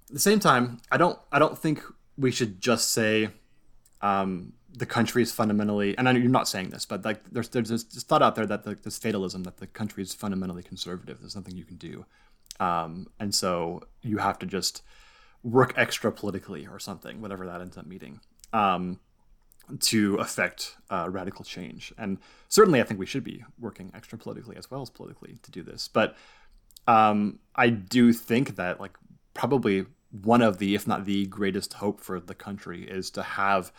at the same time, I don't I don't think we should just say um, the country is fundamentally. And I know you're not saying this, but like there's there's this, thought out there that the, this fatalism that the country is fundamentally conservative. There's nothing you can do, um, and so you have to just work extra politically or something, whatever that ends up meaning. Um, to affect uh, radical change. And certainly, I think we should be working extra politically as well as politically to do this. But um, I do think that, like, probably one of the, if not the greatest hope for the country is to have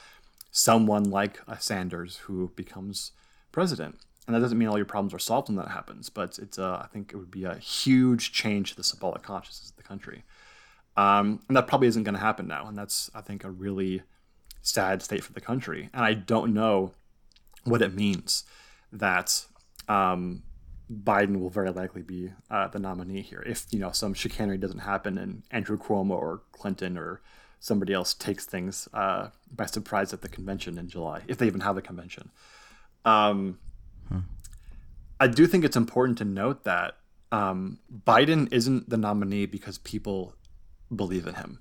someone like a Sanders who becomes president. And that doesn't mean all your problems are solved when that happens, but it's I think it would be a huge change to the symbolic consciousness of the country. Um, and that probably isn't going to happen now. And that's, I think, a really sad state for the country. And I don't know what it means that um, Biden will very likely be uh, the nominee here if you know some chicanery doesn't happen and Andrew Cuomo or Clinton or somebody else takes things uh, by surprise at the convention in July, if they even have a convention. Um, hmm. I do think it's important to note that um, Biden isn't the nominee because people believe in him,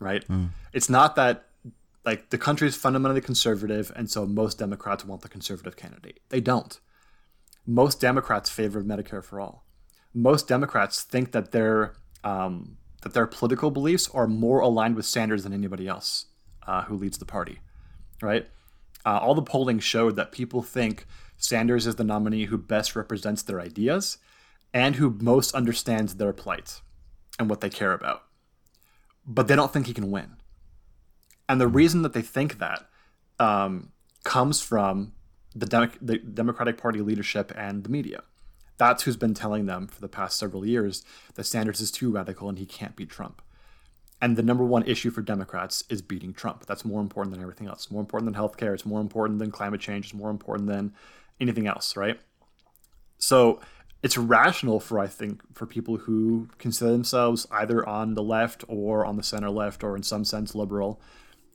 right? Hmm. It's not that like the country is fundamentally conservative, and so most Democrats want the conservative candidate. They don't. Most Democrats favor Medicare for all. Most Democrats think that their um, that their political beliefs are more aligned with Sanders than anybody else uh, who leads the party. Right? Uh, all the polling showed that people think Sanders is the nominee who best represents their ideas and who most understands their plight and what they care about. But they don't think he can win. And the reason that they think that um, comes from the, the Democratic Party leadership and the media. That's who's been telling them for the past several years that Sanders is too radical and he can't beat Trump. And the number one issue for Democrats is beating Trump. That's more important than everything else. More important than healthcare. It's more important than climate change. It's more important than anything else, right? So it's rational for I think for people who consider themselves either on the left or on the center left or in some sense liberal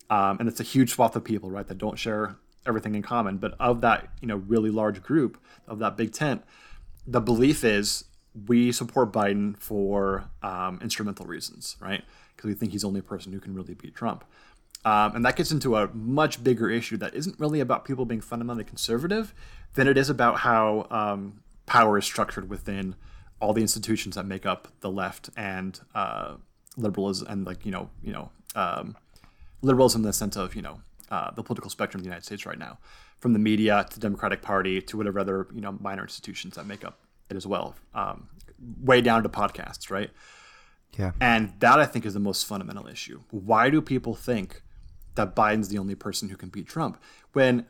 um, and it's a huge swath of people, right, that don't share everything in common. But of that, you know, really large group of that big tent, the belief is we support Biden for um, instrumental reasons, right? Because we think he's the only person who can really beat Trump. Um, and that gets into a much bigger issue that isn't really about people being fundamentally conservative than it is about how um, power is structured within all the institutions that make up the left and uh, liberalism and like you know you know um, liberalism in the sense of you know uh, the political spectrum of the United States right now, from the media to the Democratic Party to whatever other you know minor institutions that make up it as well, um, way down to podcasts, right?
Yeah.
And that I think is the most fundamental issue. Why do people think that Biden's the only person who can beat Trump? When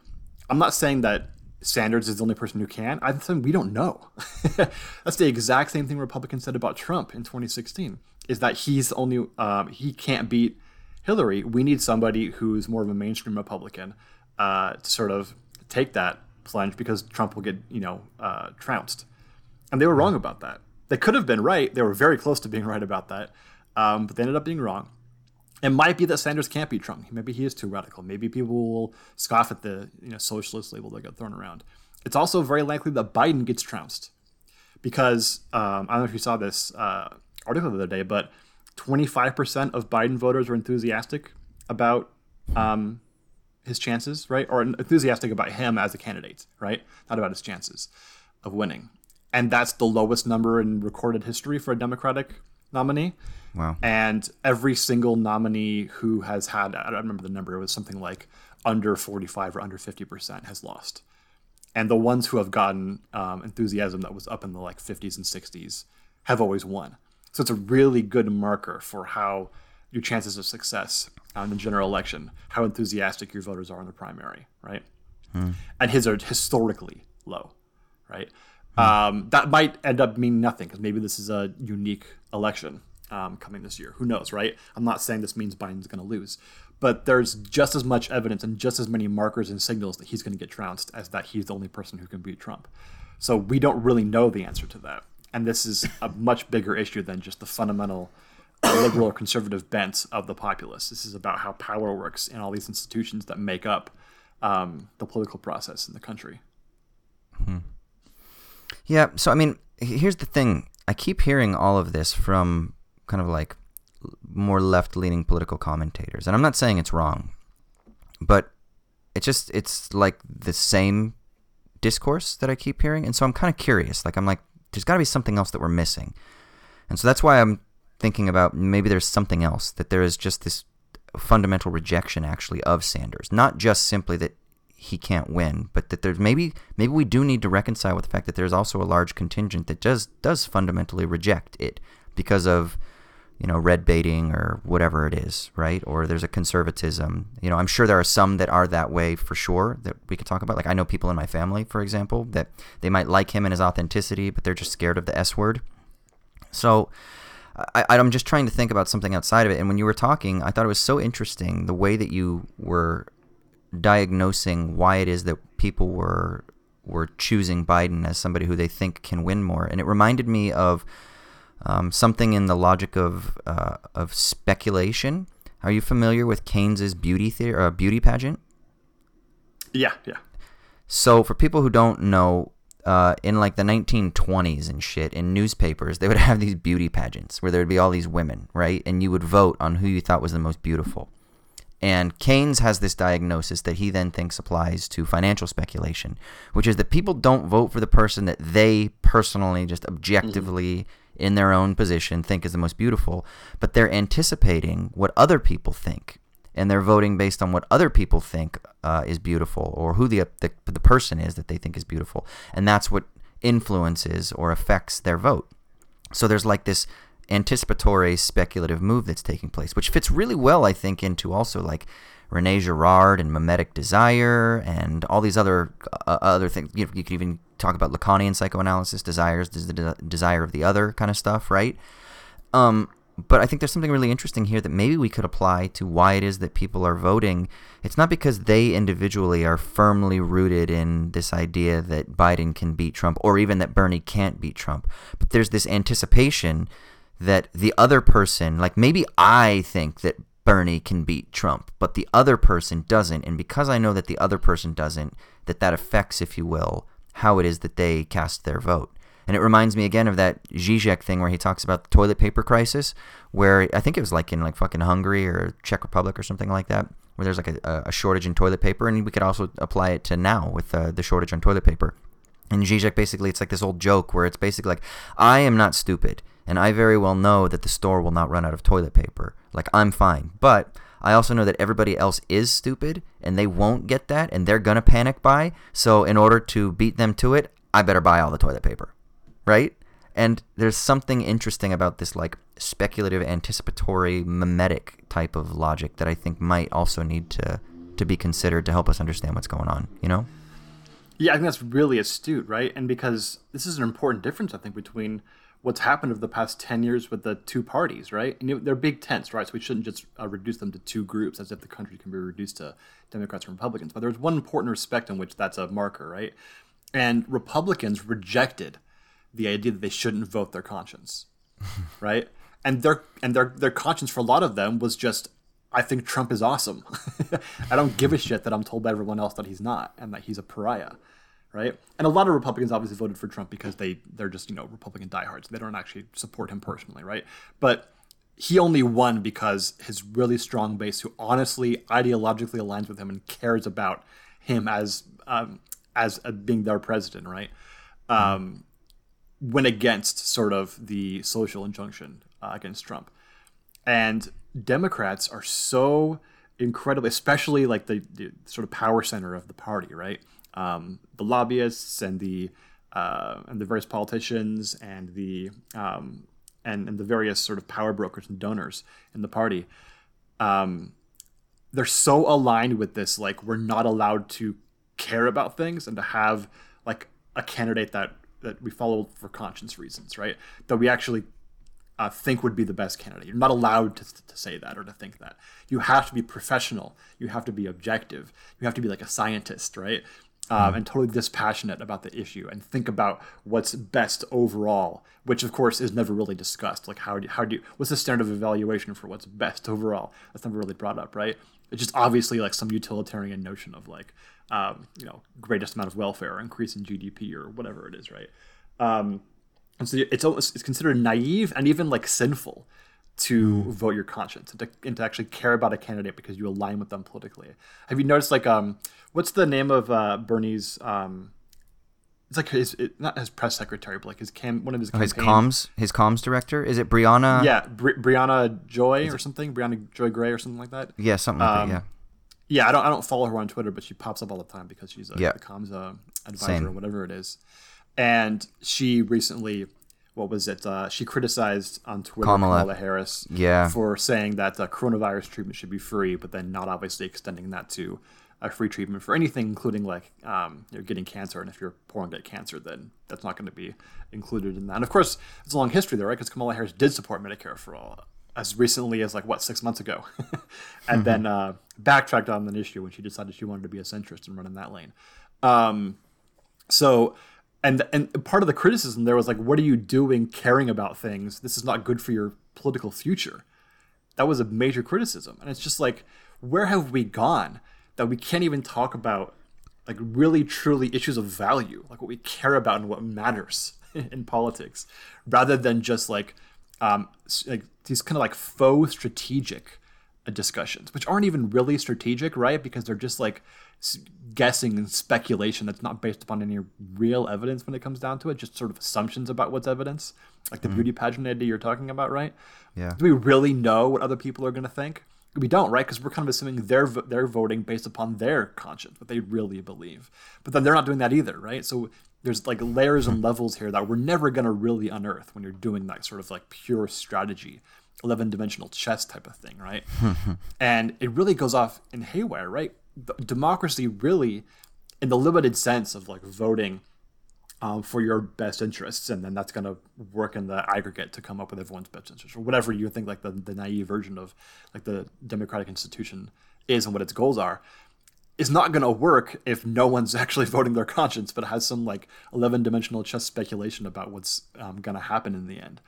I'm not saying that Sanders is the only person who can. I'm saying we don't know. *laughs* That's the exact same thing Republicans said about Trump in 2016. Is that he's only um, he can't beat Hillary. We need somebody who's more of a mainstream Republican uh, to sort of take that plunge because Trump will get you know uh, trounced. And they were wrong about that. They could have been right. They were very close to being right about that, um, but they ended up being wrong. It might be that Sanders can't beat Trump. Maybe he is too radical. Maybe people will scoff at the you know socialist label that got thrown around. It's also very likely that Biden gets trounced because um, I don't know if you saw this uh, article the other day, but 25% of Biden voters were enthusiastic about um, his chances, right? Or enthusiastic about him as a candidate, right? Not about his chances of winning. And that's the lowest number in recorded history for a Democratic nominee.
Wow.
And every single nominee who has had, I don't remember the number, it was something like under 45 or under 50% has lost. And the ones who have gotten um, enthusiasm that was up in the like 50s and 60s have always won. So it's a really good marker for how your chances of success in the general election, how enthusiastic your voters are in the primary, right? Hmm. And his are historically low, right? Hmm. Um, that might end up meaning nothing because maybe this is a unique election um, coming this year. Who knows, right? I'm not saying this means Biden's going to lose, but there's just as much evidence and just as many markers and signals that he's going to get trounced as that he's the only person who can beat Trump. So we don't really know the answer to that. And this is a much bigger issue than just the fundamental liberal or conservative bent of the populace. This is about how power works in all these institutions that make up um, the political process in the country.
Hmm. Yeah. So, I mean, here's the thing I keep hearing all of this from kind of like more left leaning political commentators. And I'm not saying it's wrong, but it's just, it's like the same discourse that I keep hearing. And so I'm kind of curious. Like, I'm like, there's got to be something else that we're missing. And so that's why I'm thinking about maybe there's something else, that there is just this fundamental rejection actually of Sanders. Not just simply that he can't win, but that there's maybe maybe we do need to reconcile with the fact that there's also a large contingent that does does fundamentally reject it because of you know, red baiting or whatever it is, right? Or there's a conservatism. You know, I'm sure there are some that are that way for sure that we could talk about. Like I know people in my family, for example, that they might like him and his authenticity, but they're just scared of the S word. So I, I'm just trying to think about something outside of it. And when you were talking, I thought it was so interesting the way that you were diagnosing why it is that people were were choosing Biden as somebody who they think can win more. And it reminded me of um, something in the logic of uh, of speculation. Are you familiar with Keynes's beauty theory, uh, beauty pageant?
Yeah, yeah.
So for people who don't know, uh, in like the 1920s and shit, in newspapers, they would *laughs* have these beauty pageants where there would be all these women, right? And you would vote on who you thought was the most beautiful. And Keynes has this diagnosis that he then thinks applies to financial speculation, which is that people don't vote for the person that they personally, just objectively, mm-hmm in their own position think is the most beautiful, but they're anticipating what other people think. And they're voting based on what other people think uh, is beautiful or who the, the, the person is that they think is beautiful. And that's what influences or affects their vote. So there's like this anticipatory speculative move that's taking place, which fits really well, I think, into also like Rene Girard and mimetic desire and all these other uh, other things. You, you could even talk about Lacanian psychoanalysis, desires, the de- desire of the other kind of stuff, right? Um, but I think there's something really interesting here that maybe we could apply to why it is that people are voting. It's not because they individually are firmly rooted in this idea that Biden can beat Trump or even that Bernie can't beat Trump, but there's this anticipation that the other person, like maybe I think that Bernie can beat Trump, but the other person doesn't. And because I know that the other person doesn't, that that affects, if you will, how it is that they cast their vote. And it reminds me again of that Zizek thing where he talks about the toilet paper crisis, where I think it was like in like fucking Hungary or Czech Republic or something like that, where there's like a, a shortage in toilet paper, and we could also apply it to now with uh, the shortage on toilet paper. And Zizek basically, it's like this old joke where it's basically like, I am not stupid, and I very well know that the store will not run out of toilet paper. Like, I'm fine. But I also know that everybody else is stupid, and they won't get that, and they're going to panic buy. So, in order to beat them to it, I better buy all the toilet paper. Right? And there's something interesting about this, like, speculative, anticipatory, mimetic type of logic that I think might also need to, to be considered to help us understand what's going on, you know?
Yeah, I think that's really astute, right? And because this is an important difference, I think, between what's happened over the past 10 years with the two parties, right? And they're big tents, right? So we shouldn't just uh, reduce them to two groups as if the country can be reduced to Democrats and Republicans. But there's one important respect in which that's a marker, right? And Republicans rejected the idea that they shouldn't vote their conscience, *laughs* right? And their and their their conscience for a lot of them was just I think Trump is awesome. *laughs* I don't give a shit that I'm told by everyone else that he's not and that he's a pariah, right? And a lot of Republicans obviously voted for Trump because they they're just you know Republican diehards. They don't actually support him personally, right? But he only won because his really strong base, who honestly ideologically aligns with him and cares about him as um, as being their president, right? Um, went against sort of the social injunction uh, against Trump, and Democrats are so incredibly, especially like the, the sort of power center of the party, right? Um, the lobbyists and the uh, and the various politicians and the um, and, and the various sort of power brokers and donors in the party. Um, they're so aligned with this, like we're not allowed to care about things and to have like a candidate that that we follow for conscience reasons, right? That we actually uh, think would be the best candidate. You're not allowed to, to say that or to think that. You have to be professional. You have to be objective. You have to be like a scientist, right? Um, and totally dispassionate about the issue and think about what's best overall, which of course is never really discussed. Like how do how do you, what's the standard of evaluation for what's best overall? That's never really brought up, right? It's just obviously like some utilitarian notion of like um, you know greatest amount of welfare, increase in GDP or whatever it is, right? Um, and so it's almost it's considered naive and even like sinful to vote your conscience and to, and to, actually care about a candidate because you align with them politically. Have you noticed like um what's the name of uh, Bernie's um it's like his it, not his press secretary but like his cam one of his
oh, his comms his comms director? Is it Briahna?
Yeah Bri- Briahna Joy or something? Briahna Joy Gray or something like that?
Yeah something like um, that yeah.
yeah I don't I don't follow her on Twitter but she pops up all the time because she's a yeah. the comms uh, advisor Same. or whatever it is. And she recently what was it? Uh, she criticized on Twitter Kamala, Kamala Harris
yeah.
for saying that uh, coronavirus treatment should be free, but then not obviously extending that to a free treatment for anything, including like um, you know, getting cancer. And if you're poor and get cancer, then that's not going to be included in that. And of course, it's a long history there, right? Because Kamala Harris did support Medicare for all as recently as like what six months ago, *laughs* and mm-hmm. then uh, backtracked on an issue when she decided she wanted to be a centrist and run in that lane. Um, so and and part of the criticism there was like what are you doing caring about things? This is not good for your political future. That was a major criticism. And it's just like where have we gone that we can't even talk about like really truly issues of value like what we care about and what matters *laughs* in politics rather than just like um like these kind of like faux strategic discussions which aren't even really strategic right? Because they're just like guessing and speculation that's not based upon any real evidence when it comes down to it, just sort of assumptions about what's evidence, like the mm. beauty pageant idea you're talking about, right?
Yeah.
Do we really know what other people are going to think? We don't, right? Because we're kind of assuming they're they're voting based upon their conscience, what they really believe. But then they're not doing that either, right? So there's like layers and levels here that we're never going to really unearth when you're doing that sort of like pure strategy 11 dimensional chess type of thing, right? *laughs* and it really goes off in haywire, right? Democracy really, in the limited sense of like voting um, for your best interests, and then that's going to work in the aggregate to come up with everyone's best interests or whatever you think like the, the naive version of like the democratic institution is and what its goals are, is not going to work if no one's *laughs* actually voting their conscience, but has some like 11 dimensional chess speculation about what's um, going to happen in the end.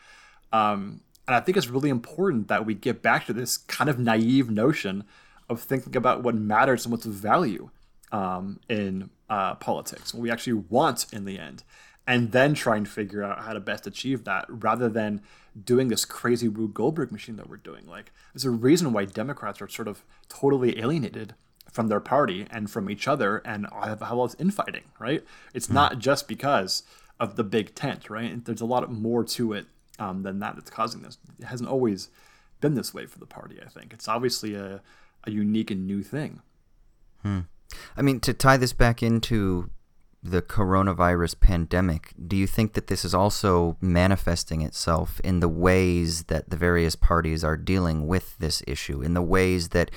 Um, and I think it's really important that we get back to this kind of naive notion of thinking about what matters and what's of value um, in uh, politics, what we actually want in the end. and then try and figure out how to best achieve that rather than doing this crazy Rube Goldberg machine that we're doing. Like, there's a reason why Democrats are sort of totally alienated from their party and from each other and have all this infighting, right? It's mm. not just because of the big tent, right? There's a lot more to it um, than that that's causing this. It hasn't always been this way for the party, I think. It's obviously a, a unique and new thing.
Hmm. I mean, to tie this back into the coronavirus pandemic, do you think that this is also manifesting itself in the ways that the various parties are dealing with this issue, in the ways that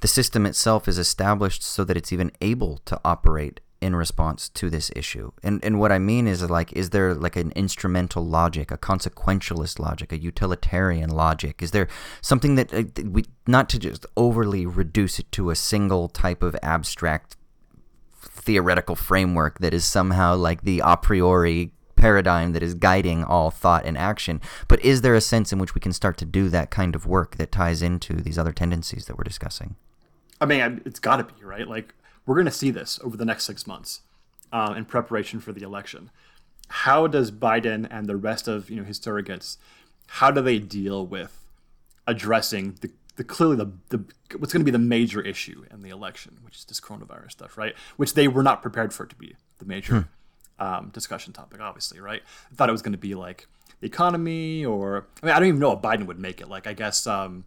the system itself is established so that it's even able to operate in response to this issue. And and what I mean is like is there like an instrumental logic, a consequentialist logic, a utilitarian logic? Is there something that uh, we not to just overly reduce it to a single type of abstract theoretical framework that is somehow like the a priori paradigm that is guiding all thought and action, but is there a sense in which we can start to do that kind of work that ties into these other tendencies that we're discussing?
I mean, it's got to be right. Like we're going to see this over the next six months uh, in preparation for the election. How does Biden and the rest of you know his surrogates, how do they deal with addressing the, the clearly the, the what's going to be the major issue in the election, which is this coronavirus stuff, right? Which they were not prepared for it to be the major hmm. um, discussion topic, obviously, right? I thought it was going to be like the economy, or I mean, I don't even know if Biden would make it. Like, I guess um,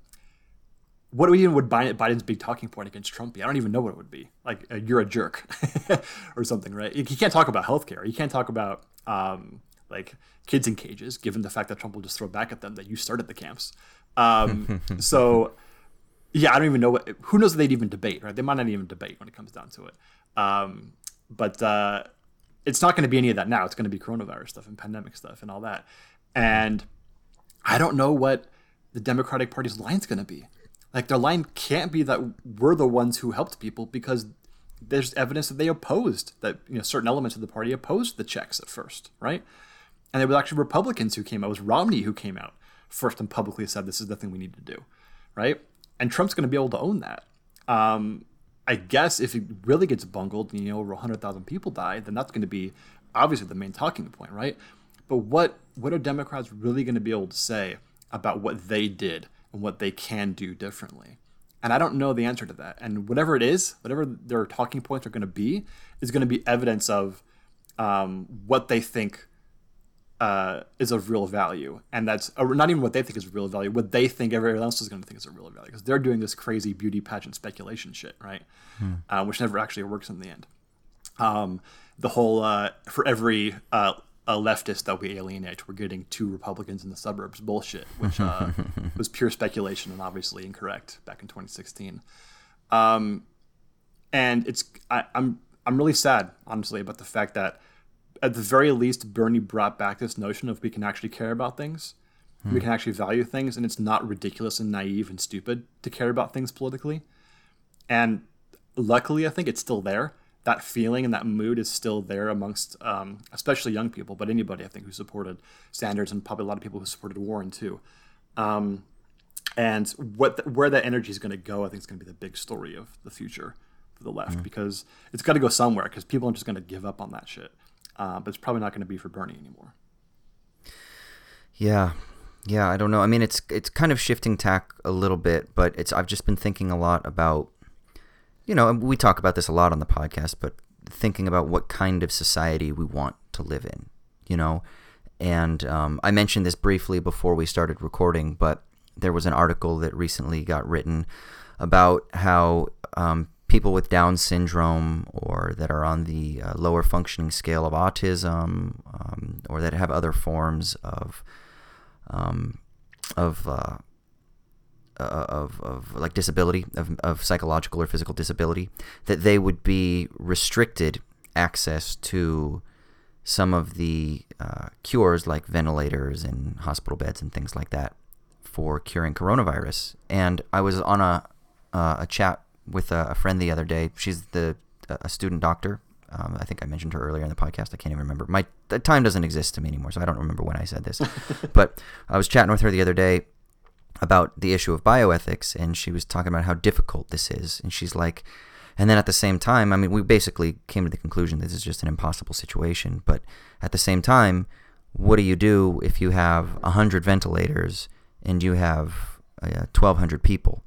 what even would Biden's big talking point against Trump be? I don't even know what it would be. Like, uh, you're a jerk *laughs* or something, right? You can't talk about healthcare. You can't talk about um, like kids in cages, given the fact that Trump will just throw back at them that you started the camps. Um, *laughs* so, yeah, I don't even know what. Who knows if they'd even debate, right? They might not even debate when it comes down to it. Um, but uh, it's not going to be any of that now. It's going to be coronavirus stuff and pandemic stuff and all that. And I don't know what the Democratic Party's line is going to be. Like their line can't be that we're the ones who helped people because there's evidence that they opposed that you know certain elements of the party opposed the checks at first, right? And it was actually Republicans who came out. It was Romney who came out first and publicly said this is the thing we need to do, right? And Trump's going to be able to own that. Um, I guess if it really gets bungled, and, you know, over 100,000 people die, then that's going to be obviously the main talking point, right? But what what are Democrats really going to be able to say about what they did and what they can do differently. And I don't know the answer to that. And whatever it is, whatever their talking points are going to be, is going to be evidence of um, what they think uh, is of real value. And that's not even what they think is real value, what they think everyone else is going to think is a real value. Because they're doing this crazy beauty pageant speculation shit, right? Hmm. Uh, which never actually works in the end. Um, the whole, uh, for every uh, a leftist that we alienate. We're getting two Republicans in the suburbs bullshit, which uh, *laughs* was pure speculation and obviously incorrect back in 2016. Um, and it's I, am I'm, I'm really sad, honestly, about the fact that at the very least Bernie brought back this notion of we can actually care about things, hmm. we can actually value things, and it's not ridiculous and naive and stupid to care about things politically. And luckily, I think it's still there that feeling and that mood is still there amongst um, especially young people, but anybody I think who supported Sanders and probably a lot of people who supported Warren too. Um, and what the, where that energy is going to go, I think is going to be the big story of the future for the left mm-hmm. because it's got to go somewhere because people aren't just going to give up on that shit. Uh, but it's probably not going to be for Bernie anymore.
Yeah, yeah, I don't know. I mean, it's it's kind of shifting tack a little bit, but it's I've just been thinking a lot about you know, we talk about this a lot on the podcast, but thinking about what kind of society we want to live in, you know. And um, I mentioned this briefly before we started recording, but there was an article that recently got written about how um, people with Down syndrome or that are on the uh, lower functioning scale of autism um, or that have other forms of um, of uh, uh, of, of like disability, of, of psychological or physical disability, that they would be restricted access to some of the uh, cures like ventilators and hospital beds and things like that for curing coronavirus. And I was on a, uh, a chat with a, a, friend the other day. She's the a student doctor. Um, I think I mentioned her earlier in the podcast. I can't even remember. My time doesn't exist to me anymore, so I don't remember when I said this. *laughs* but I was chatting with her the other day, about the issue of bioethics, and she was talking about how difficult this is. And she's like, And then at the same time, I mean, we basically came to the conclusion this is just an impossible situation. But at the same time, what do you do if you have 100 ventilators and you have uh, 1,200 people?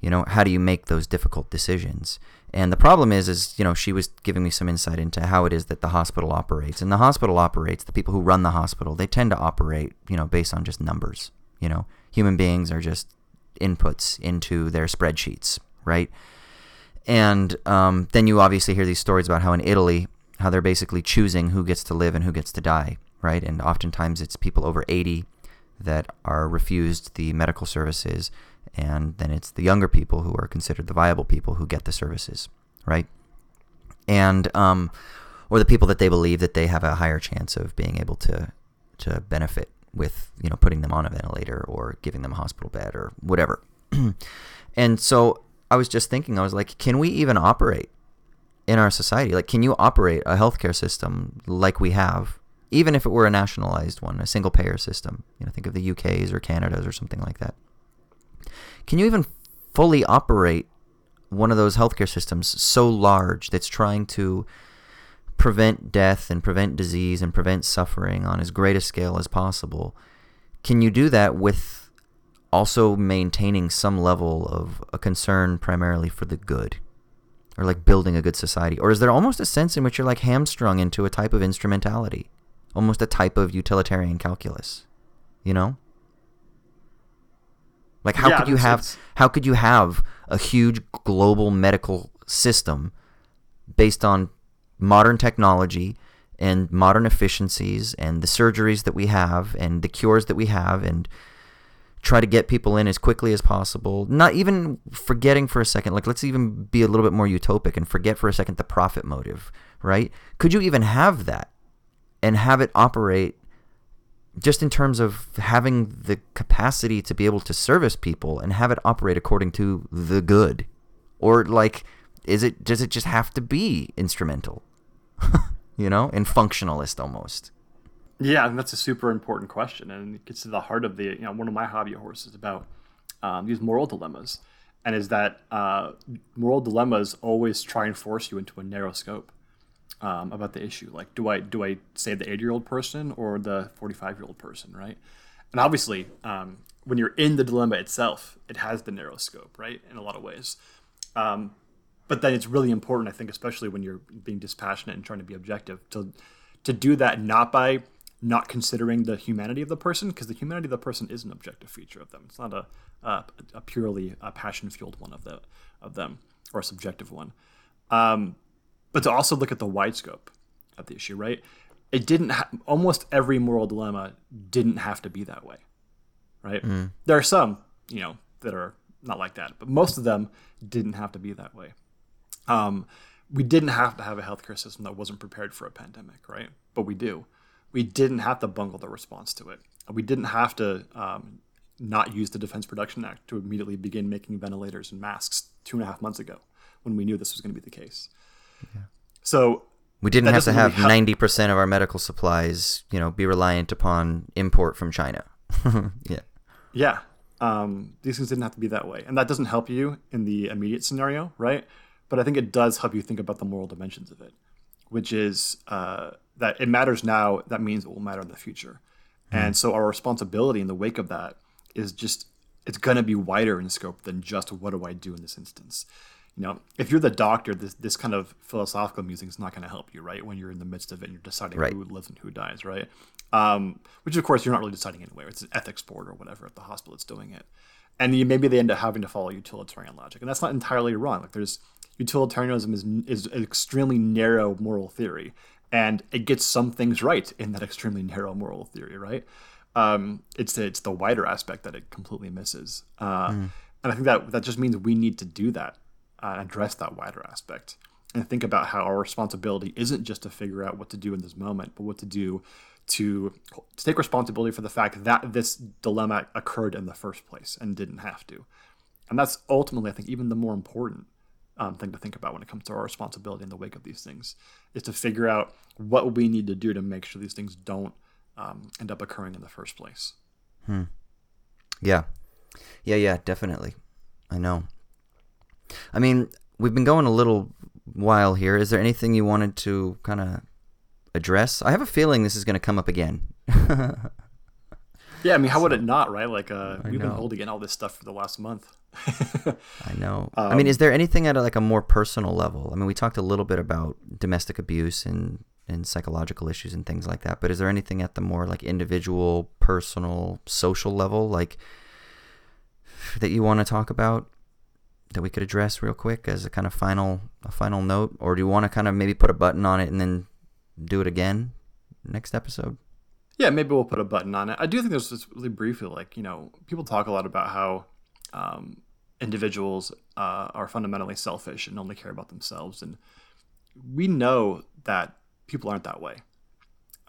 You know, how do you make those difficult decisions? And the problem is, is you know, she was giving me some insight into how it is that the hospital operates. And the hospital operates. The people who run the hospital, they tend to operate, you know, based on just numbers. You know, human beings are just inputs into their spreadsheets, right? And um, then you obviously hear these stories about how in Italy, how they're basically choosing who gets to live and who gets to die, right? And oftentimes it's people over 80 that are refused the medical services, and then it's the younger people who are considered the viable people who get the services, right? And um, or the people that they believe that they have a higher chance of being able to to benefit with you know putting them on a ventilator or giving them a hospital bed or whatever. *clears throat* and so I was just thinking, I was like, can we even operate in our society? Like, can you operate a healthcare system like we have, even if it were a nationalized one, a single payer system? You know, think of the UK's or Canada's or something like that. Can you even fully operate one of those healthcare systems so large that's trying to prevent death and prevent disease and prevent suffering on as great a scale as possible? Can you do that with also maintaining some level of a concern primarily for the good? Or like building a good society? Or is there almost a sense in which you're like hamstrung into a type of instrumentality? Almost a type of utilitarian calculus? You know? Like how
Yeah,
could you have how could you have a huge global medical system based on modern technology and modern efficiencies and the surgeries that we have and the cures that we have and try to get people in as quickly as possible. Not even forgetting for a second like let's even be a little bit more utopic and forget for a second the profit motive right? Could you even have that and have it operate just in terms of having the capacity to be able to service people and have it operate according to the good? Or like is it does it just have to be instrumental *laughs* you know and functionalist almost
Yeah, and that's a super important question, and it gets to the heart of the you know one of my hobby horses about um, these moral dilemmas, and is that uh, moral dilemmas always try and force you into a narrow scope um, about the issue. Like, do I do I save the eighty year old person or the forty five year old person, right? And obviously, um, when you're in the dilemma itself, it has the narrow scope, right? In a lot of ways. But then it's really important, I think, especially when you're being dispassionate and trying to be objective, to to do that not by not considering the humanity of the person, because the humanity of the person is an objective feature of them. It's not a a, a purely a passion fueled one of the of them or a subjective one. Um, but to also look at the wide scope of the issue, right? It didn't. Ha- almost every moral dilemma didn't have to be that way, right? There are some, you know, that are not like that, but most of them didn't have to be that way. Um, we didn't have to have a healthcare system that wasn't prepared for a pandemic, right? But we do. We didn't have to bungle the response to it. We didn't have to um, not use the Defense Production Act to immediately begin making ventilators and masks two and a half months ago when we knew this was going to be the case. So
we didn't have to
doesn't
have
really
ninety percent of our medical supplies, you know, be reliant upon import from China. *laughs* yeah,
Yeah. Um, these things didn't have to be that way. And that doesn't help you in the immediate scenario, right? But I think it does help you think about the moral dimensions of it, which is uh, that it matters now. That means it will matter in the future. And so our responsibility in the wake of that is just, it's going to be wider in scope than just what do I do in this instance. You know, if you're the doctor, this, this kind of philosophical musing is not going to help you, right? When you're in the midst of it and you're deciding
Right.
who lives and who dies, right? Um, which of course you're not really deciding anyway. It's an ethics board or whatever at the hospital that's doing it, and you, maybe they end up having to follow utilitarian logic, and that's not entirely wrong. Like there's utilitarianism is is an extremely narrow moral theory, and it gets some things right in that extremely narrow moral theory, right? Um, it's the, it's the wider aspect that it completely misses, uh, and I think that that just means we need to do that uh, address that wider aspect and think about how our responsibility isn't just to figure out what to do in this moment, but what to do to, to take responsibility for the fact that this dilemma occurred in the first place and didn't have to. And that's ultimately, I think, even the more important um, thing to think about when it comes to our responsibility in the wake of these things is to figure out what we need to do to make sure these things don't um, end up occurring in the first place. Hmm.
yeah, yeah, yeah, definitely. I know. I mean, we've been going a little while here. Is there anything you wanted to kind of address? I have a feeling this is going to come up again. *laughs*
yeah, I mean, how would it not, right? Like, uh, we've been holding in all this stuff for the last month.
I know. I mean, um, is there anything at a, like a more personal level? I mean, we talked a little bit about domestic abuse and and psychological issues and things like that. But is there anything at the more like individual, personal, social level, like that you want to talk about that we could address real quick as a kind of final a final note, or do you want to kind of maybe put a button on it and then do it again next episode?
Yeah, maybe we'll put a button on it. I do think there's just really briefly, like you know, people talk a lot about how um, individuals uh, are fundamentally selfish and only care about themselves, and we know that people aren't that way,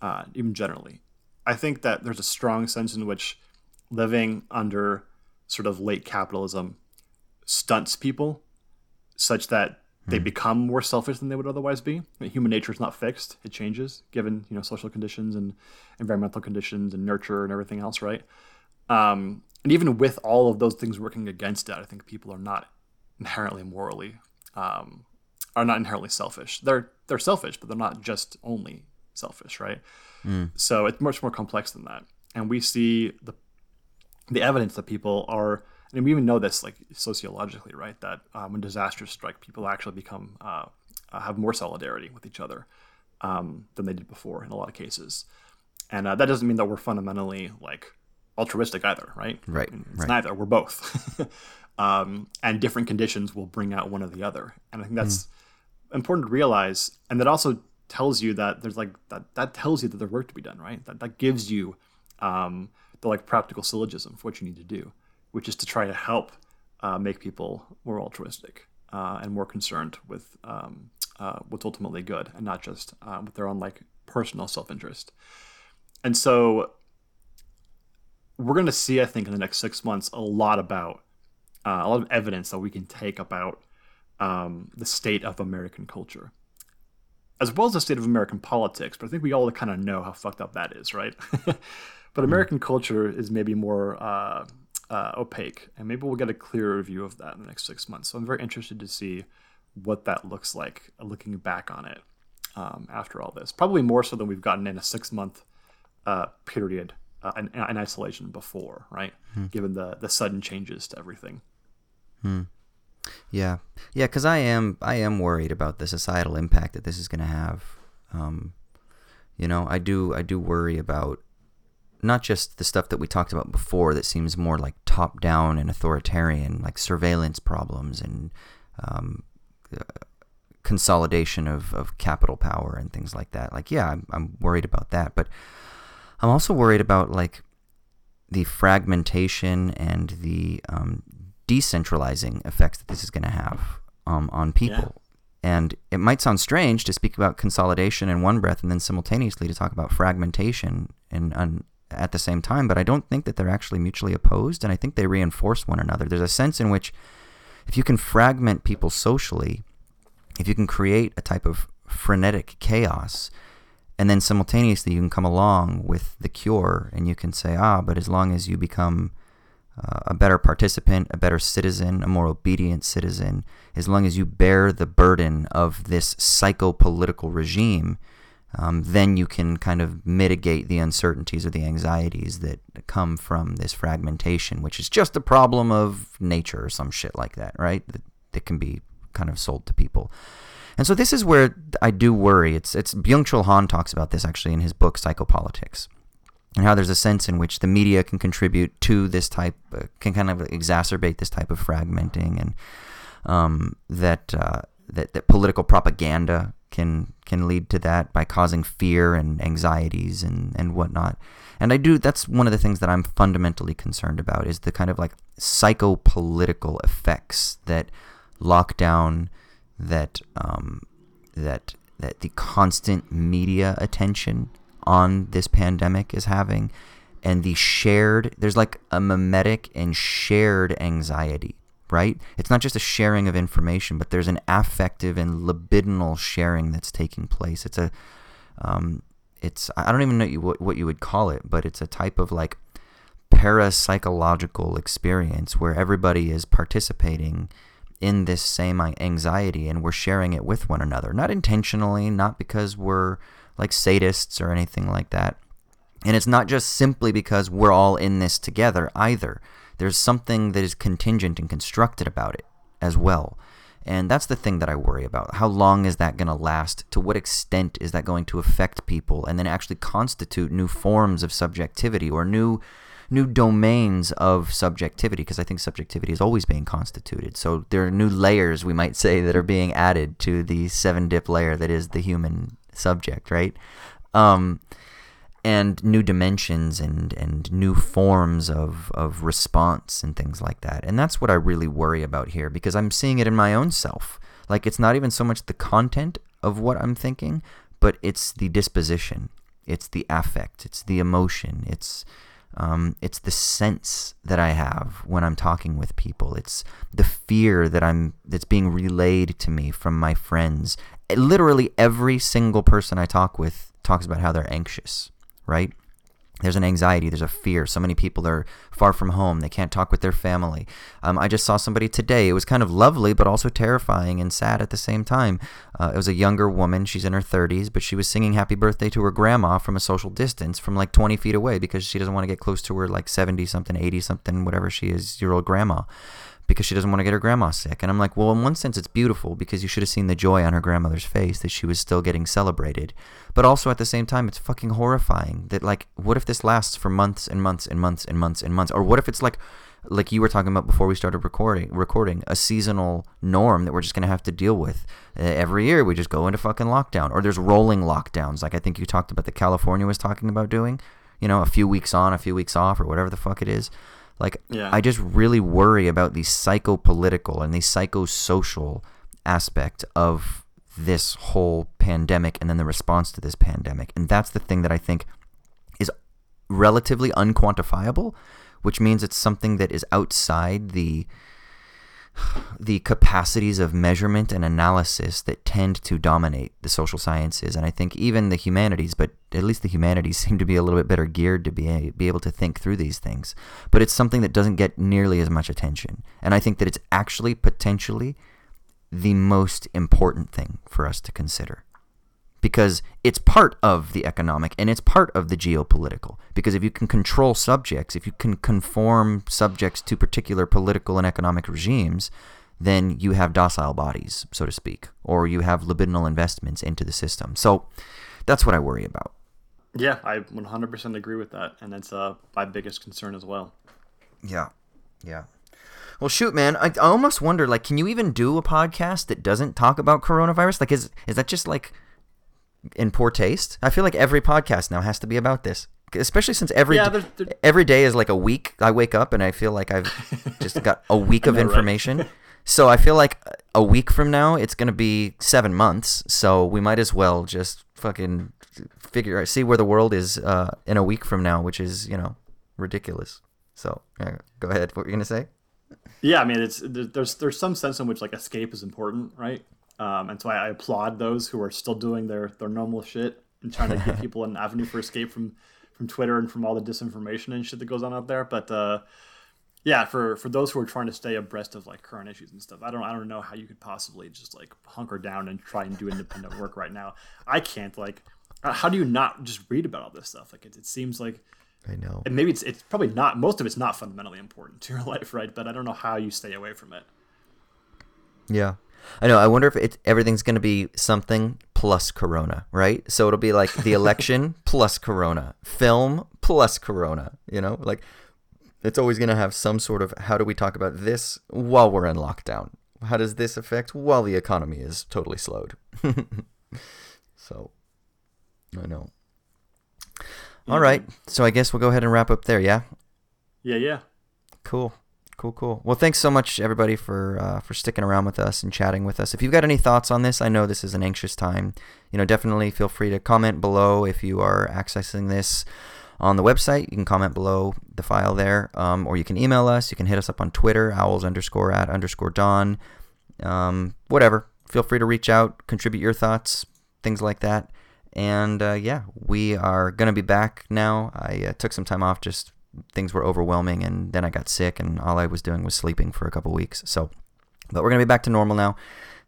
uh, even generally. I think that there's a strong sense in which living under sort of late capitalism stunts people such that they become more selfish than they would otherwise be. I mean, human nature is not fixed; it changes given you know social conditions and environmental conditions and nurture and everything else, right? Um, and even with all of those things working against it, I think people are not inherently morally um, are not inherently selfish. They're they're selfish, but they're not just only selfish, right? So it's much more complex than that. And we see the the evidence that people are, and we even know this like sociologically, right? That um, when disasters strike, people actually become uh, uh, have more solidarity with each other um, than they did before in a lot of cases. And uh, that doesn't mean that we're fundamentally like altruistic either, right?
Right,
It's
right.
neither. We're both. *laughs* um, and different conditions will bring out one or the other. And I think that's important to realize. And that also tells you that there's like that that tells you that there's work to be done, right? That that gives you um, the like practical syllogism for what you need to do, which is to try to help uh, make people more altruistic uh, and more concerned with um, uh, what's ultimately good, and not just uh, with their own like personal self-interest. And so we're going to see, I think, in the next six months, a lot about uh, a lot of evidence that we can take about um, the state of American culture, as well as the state of American politics. But I think we all kind of know how fucked up that is, right? *laughs* but American culture is maybe more uh, uh, opaque, and maybe we'll get a clearer view of that in the next six months. So I'm very interested to see what that looks like, looking back on it um, after all this. Probably more so than we've gotten in a six month uh, period uh, in, in isolation before, right? Given the the sudden changes to everything.
Yeah, yeah, because I am I am worried about the societal impact that this is going to have. Um, you know, I do I do worry about not just the stuff that we talked about before that seems more like top down and authoritarian, like surveillance problems and um, uh, consolidation of, of capital power and things like that. Like, yeah, I'm, I'm worried about that, but I'm also worried about like the fragmentation and the um, decentralizing effects that this is going to have um, on people. And it might sound strange to speak about consolidation in one breath and then simultaneously to talk about fragmentation in, on, at the same time, but I don't think that they're actually mutually opposed, and I think they reinforce one another. There's a sense in which if you can fragment people socially, if you can create a type of frenetic chaos, and then simultaneously you can come along with the cure and you can say, ah, but as long as you become uh, a better participant, a better citizen, a more obedient citizen, as long as you bear the burden of this psychopolitical regime, um, then you can kind of mitigate the uncertainties or the anxieties that come from this fragmentation, which is just a problem of nature or some shit like that, right? That, that can be kind of sold to people. And so this is where I do worry. It's it's Byung Chul Han talks about this actually in his book Psychopolitics, and how there's a sense in which the media can contribute to this type, uh, can kind of exacerbate this type of fragmenting, and um, that, uh, that that political propaganda can can lead to that by causing fear and anxieties and and whatnot. And I do. That's one of the things that I'm fundamentally concerned about is the kind of like psychopolitical effects that lockdown, that um, that that the constant media attention on this pandemic is having, and the shared. There's like a mimetic and shared anxiety right? It's not just a sharing of information, but there's an affective and libidinal sharing that's taking place. It's a, um, it's I don't even know what what you would call it, but it's a type of like parapsychological experience where everybody is participating in this same uh, anxiety and we're sharing it with one another. Not intentionally, not because we're like sadists or anything like that. And it's not just simply because we're all in this together either. There's something that is contingent and constructed about it as well. And that's the thing that I worry about. How long is that going to last? To what extent is that going to affect people and then actually constitute new forms of subjectivity or new new domains of subjectivity because I think subjectivity is always being constituted. So there are new layers we might say that are being added to the seven dip layer that is the human subject, right? Um, and new dimensions and, and new forms of, of response and things like that. And that's what I really worry about here because I'm seeing it in my own self. Like it's not even so much the content of what I'm thinking, but it's the disposition, it's the affect, it's the emotion, it's um, it's the sense that I have when I'm talking with people. It's the fear that I'm that's being relayed to me from my friends. Literally every single person I talk with talks about how they're anxious right? There's an anxiety, there's a fear. So many people are far from home. They can't talk with their family. Um, I just saw somebody today. It was kind of lovely, but also terrifying and sad at the same time. Uh, it was a younger woman. She's in her 30s, but she was singing happy birthday to her grandma from a social distance from like 20 feet away because she doesn't want to get close to her like 70 something, 80 something, whatever she is, year old grandma because she doesn't want to get her grandma sick. And I'm like, well, in one sense, it's beautiful because you should have seen the joy on her grandmother's face that she was still getting celebrated. But also at the same time, it's fucking horrifying that, like, what if this lasts for months and months and months and months and months? Or what if it's like, like you were talking about before we started recording, recording a seasonal norm that we're just going to have to deal with uh, every year. We just go into fucking lockdown, or there's rolling lockdowns, like I think you talked about that California was talking about doing. You know, a few weeks on, a few weeks off, or whatever the fuck it is. Like, yeah. I just really worry about the psychopolitical and the psychosocial aspect of this whole pandemic and then the response to this pandemic. And that's the thing that I think is relatively unquantifiable, which means it's something that is outside the the capacities of measurement and analysis that tend to dominate the social sciences and I think even the humanities, but at least the humanities *laughs* seem to be a little bit better geared to be be able to think through these things. But it's something that doesn't get nearly as much attention. And I think that it's actually potentially the most important thing for us to consider because it's part of the economic and it's part of the geopolitical. Because if you can control subjects, if you can conform subjects to particular political and economic regimes, then you have docile bodies, so to speak, or you have libidinal investments into the system. So that's what I worry about.
Yeah, I 100% agree with that. And that's uh, my biggest concern as well.
Yeah. Yeah. Well, shoot, man, I, I almost wonder, like, can you even do a podcast that doesn't talk about coronavirus? Like, is is that just like in poor taste. I feel like every podcast now has to be about this, especially since every yeah, they're, they're... every day is like a week. I wake up and I feel like I've *laughs* just got a week of know, information. Right? so I feel like a week from now it's gonna be seven months. So we might as well just fucking figure see where the world is uh, in a week from now, which is you know ridiculous. So uh, go ahead. What were you gonna say?
Yeah, I mean, it's there's there's some sense in which like escape is important, right? Um, and so I, I, applaud those who are still doing their their normal shit and trying to give *laughs* people an avenue for escape from from Twitter and from all the disinformation and shit that goes on out there. But uh, yeah, for for those who are trying to stay abreast of like current issues and stuff, I don't I don't know how you could possibly just like hunker down and try and do independent work right now. I can't like. How do you not just read about all this stuff? Like it, it seems like
I know.
And maybe it's it's probably not most of it's not fundamentally important to your *laughs* life, right? But I don't know how you stay away from it.
Yeah, I know. I wonder if it, everything's going to be something plus Corona, right? So it'll be like the *laughs* election plus Corona, film plus Corona. You know, like it's always going to have some sort of how do we talk about this while we're in lockdown? How does this affect while the economy is totally slowed? *laughs* so, I know. All right. Mm-hmm. So I guess we'll go ahead and wrap up there. Yeah.
Yeah. Yeah.
Cool. Cool, cool. Well, thanks so much, everybody, for uh, for sticking around with us and chatting with us. If you've got any thoughts on this, I know this is an anxious time. You know, definitely feel free to comment below if you are accessing this on the website. You can comment below the file there, um, or you can email us. You can hit us up on Twitter, owls underscore at underscore dawn. Um, whatever. Feel free to reach out, contribute your thoughts, things like that. And uh, yeah, we are going to be back now. I uh, took some time off just things were overwhelming and then I got sick and all I was doing was sleeping for a couple weeks. So But we're gonna be back to normal now.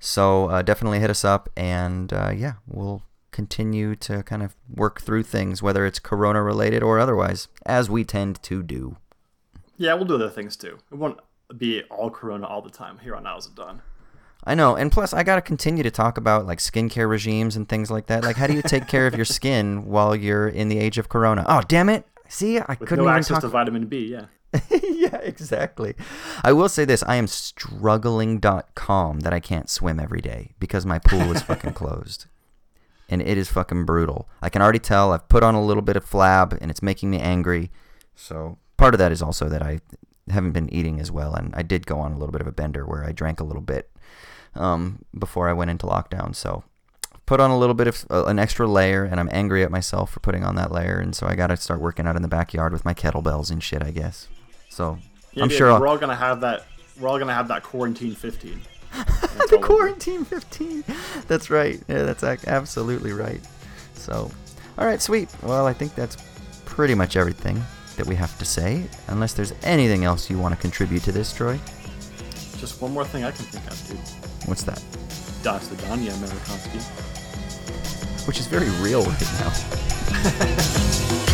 So uh, definitely hit us up, and uh, yeah, we'll continue to kind of work through things, whether it's Corona related or otherwise, as we tend to do.
Yeah, we'll do other things too. It won't be all Corona all the time. Here on out is it done.
I know, and plus I gotta continue to talk about like skincare regimes and things like that. Like, how do you take care of your *laughs* skin while you're in the age of Corona? Oh, damn it! See, I
With
couldn't
no
even
access
talk.
to vitamin B, yeah. *laughs*
yeah, exactly. I will say this: I am struggling.com that I can't swim every day because my pool is fucking *laughs* closed, and it is fucking brutal. I can already tell. I've put on a little bit of flab, and it's making me angry. So part of that is also that I haven't been eating as well, and I did go on a little bit of a bender where I drank a little bit um, before I went into lockdown. So put on a little bit of uh, an extra layer, and I'm angry at myself for putting on that layer, and so I got to start working out in the backyard with my kettlebells and shit, I guess. So
Yeah,
I'm sure I'll,
we're all gonna have that. We're all gonna have that quarantine 15. *laughs*
the quarantine 15. That's right. Yeah, that's absolutely right. So, all right, sweet. Well, I think that's pretty much everything that we have to say. Unless there's anything else you want to contribute to this, Troy.
Just one more thing I can think of, dude.
What's that?
Vidania, Amerikanski.
Which is very real right now. *laughs*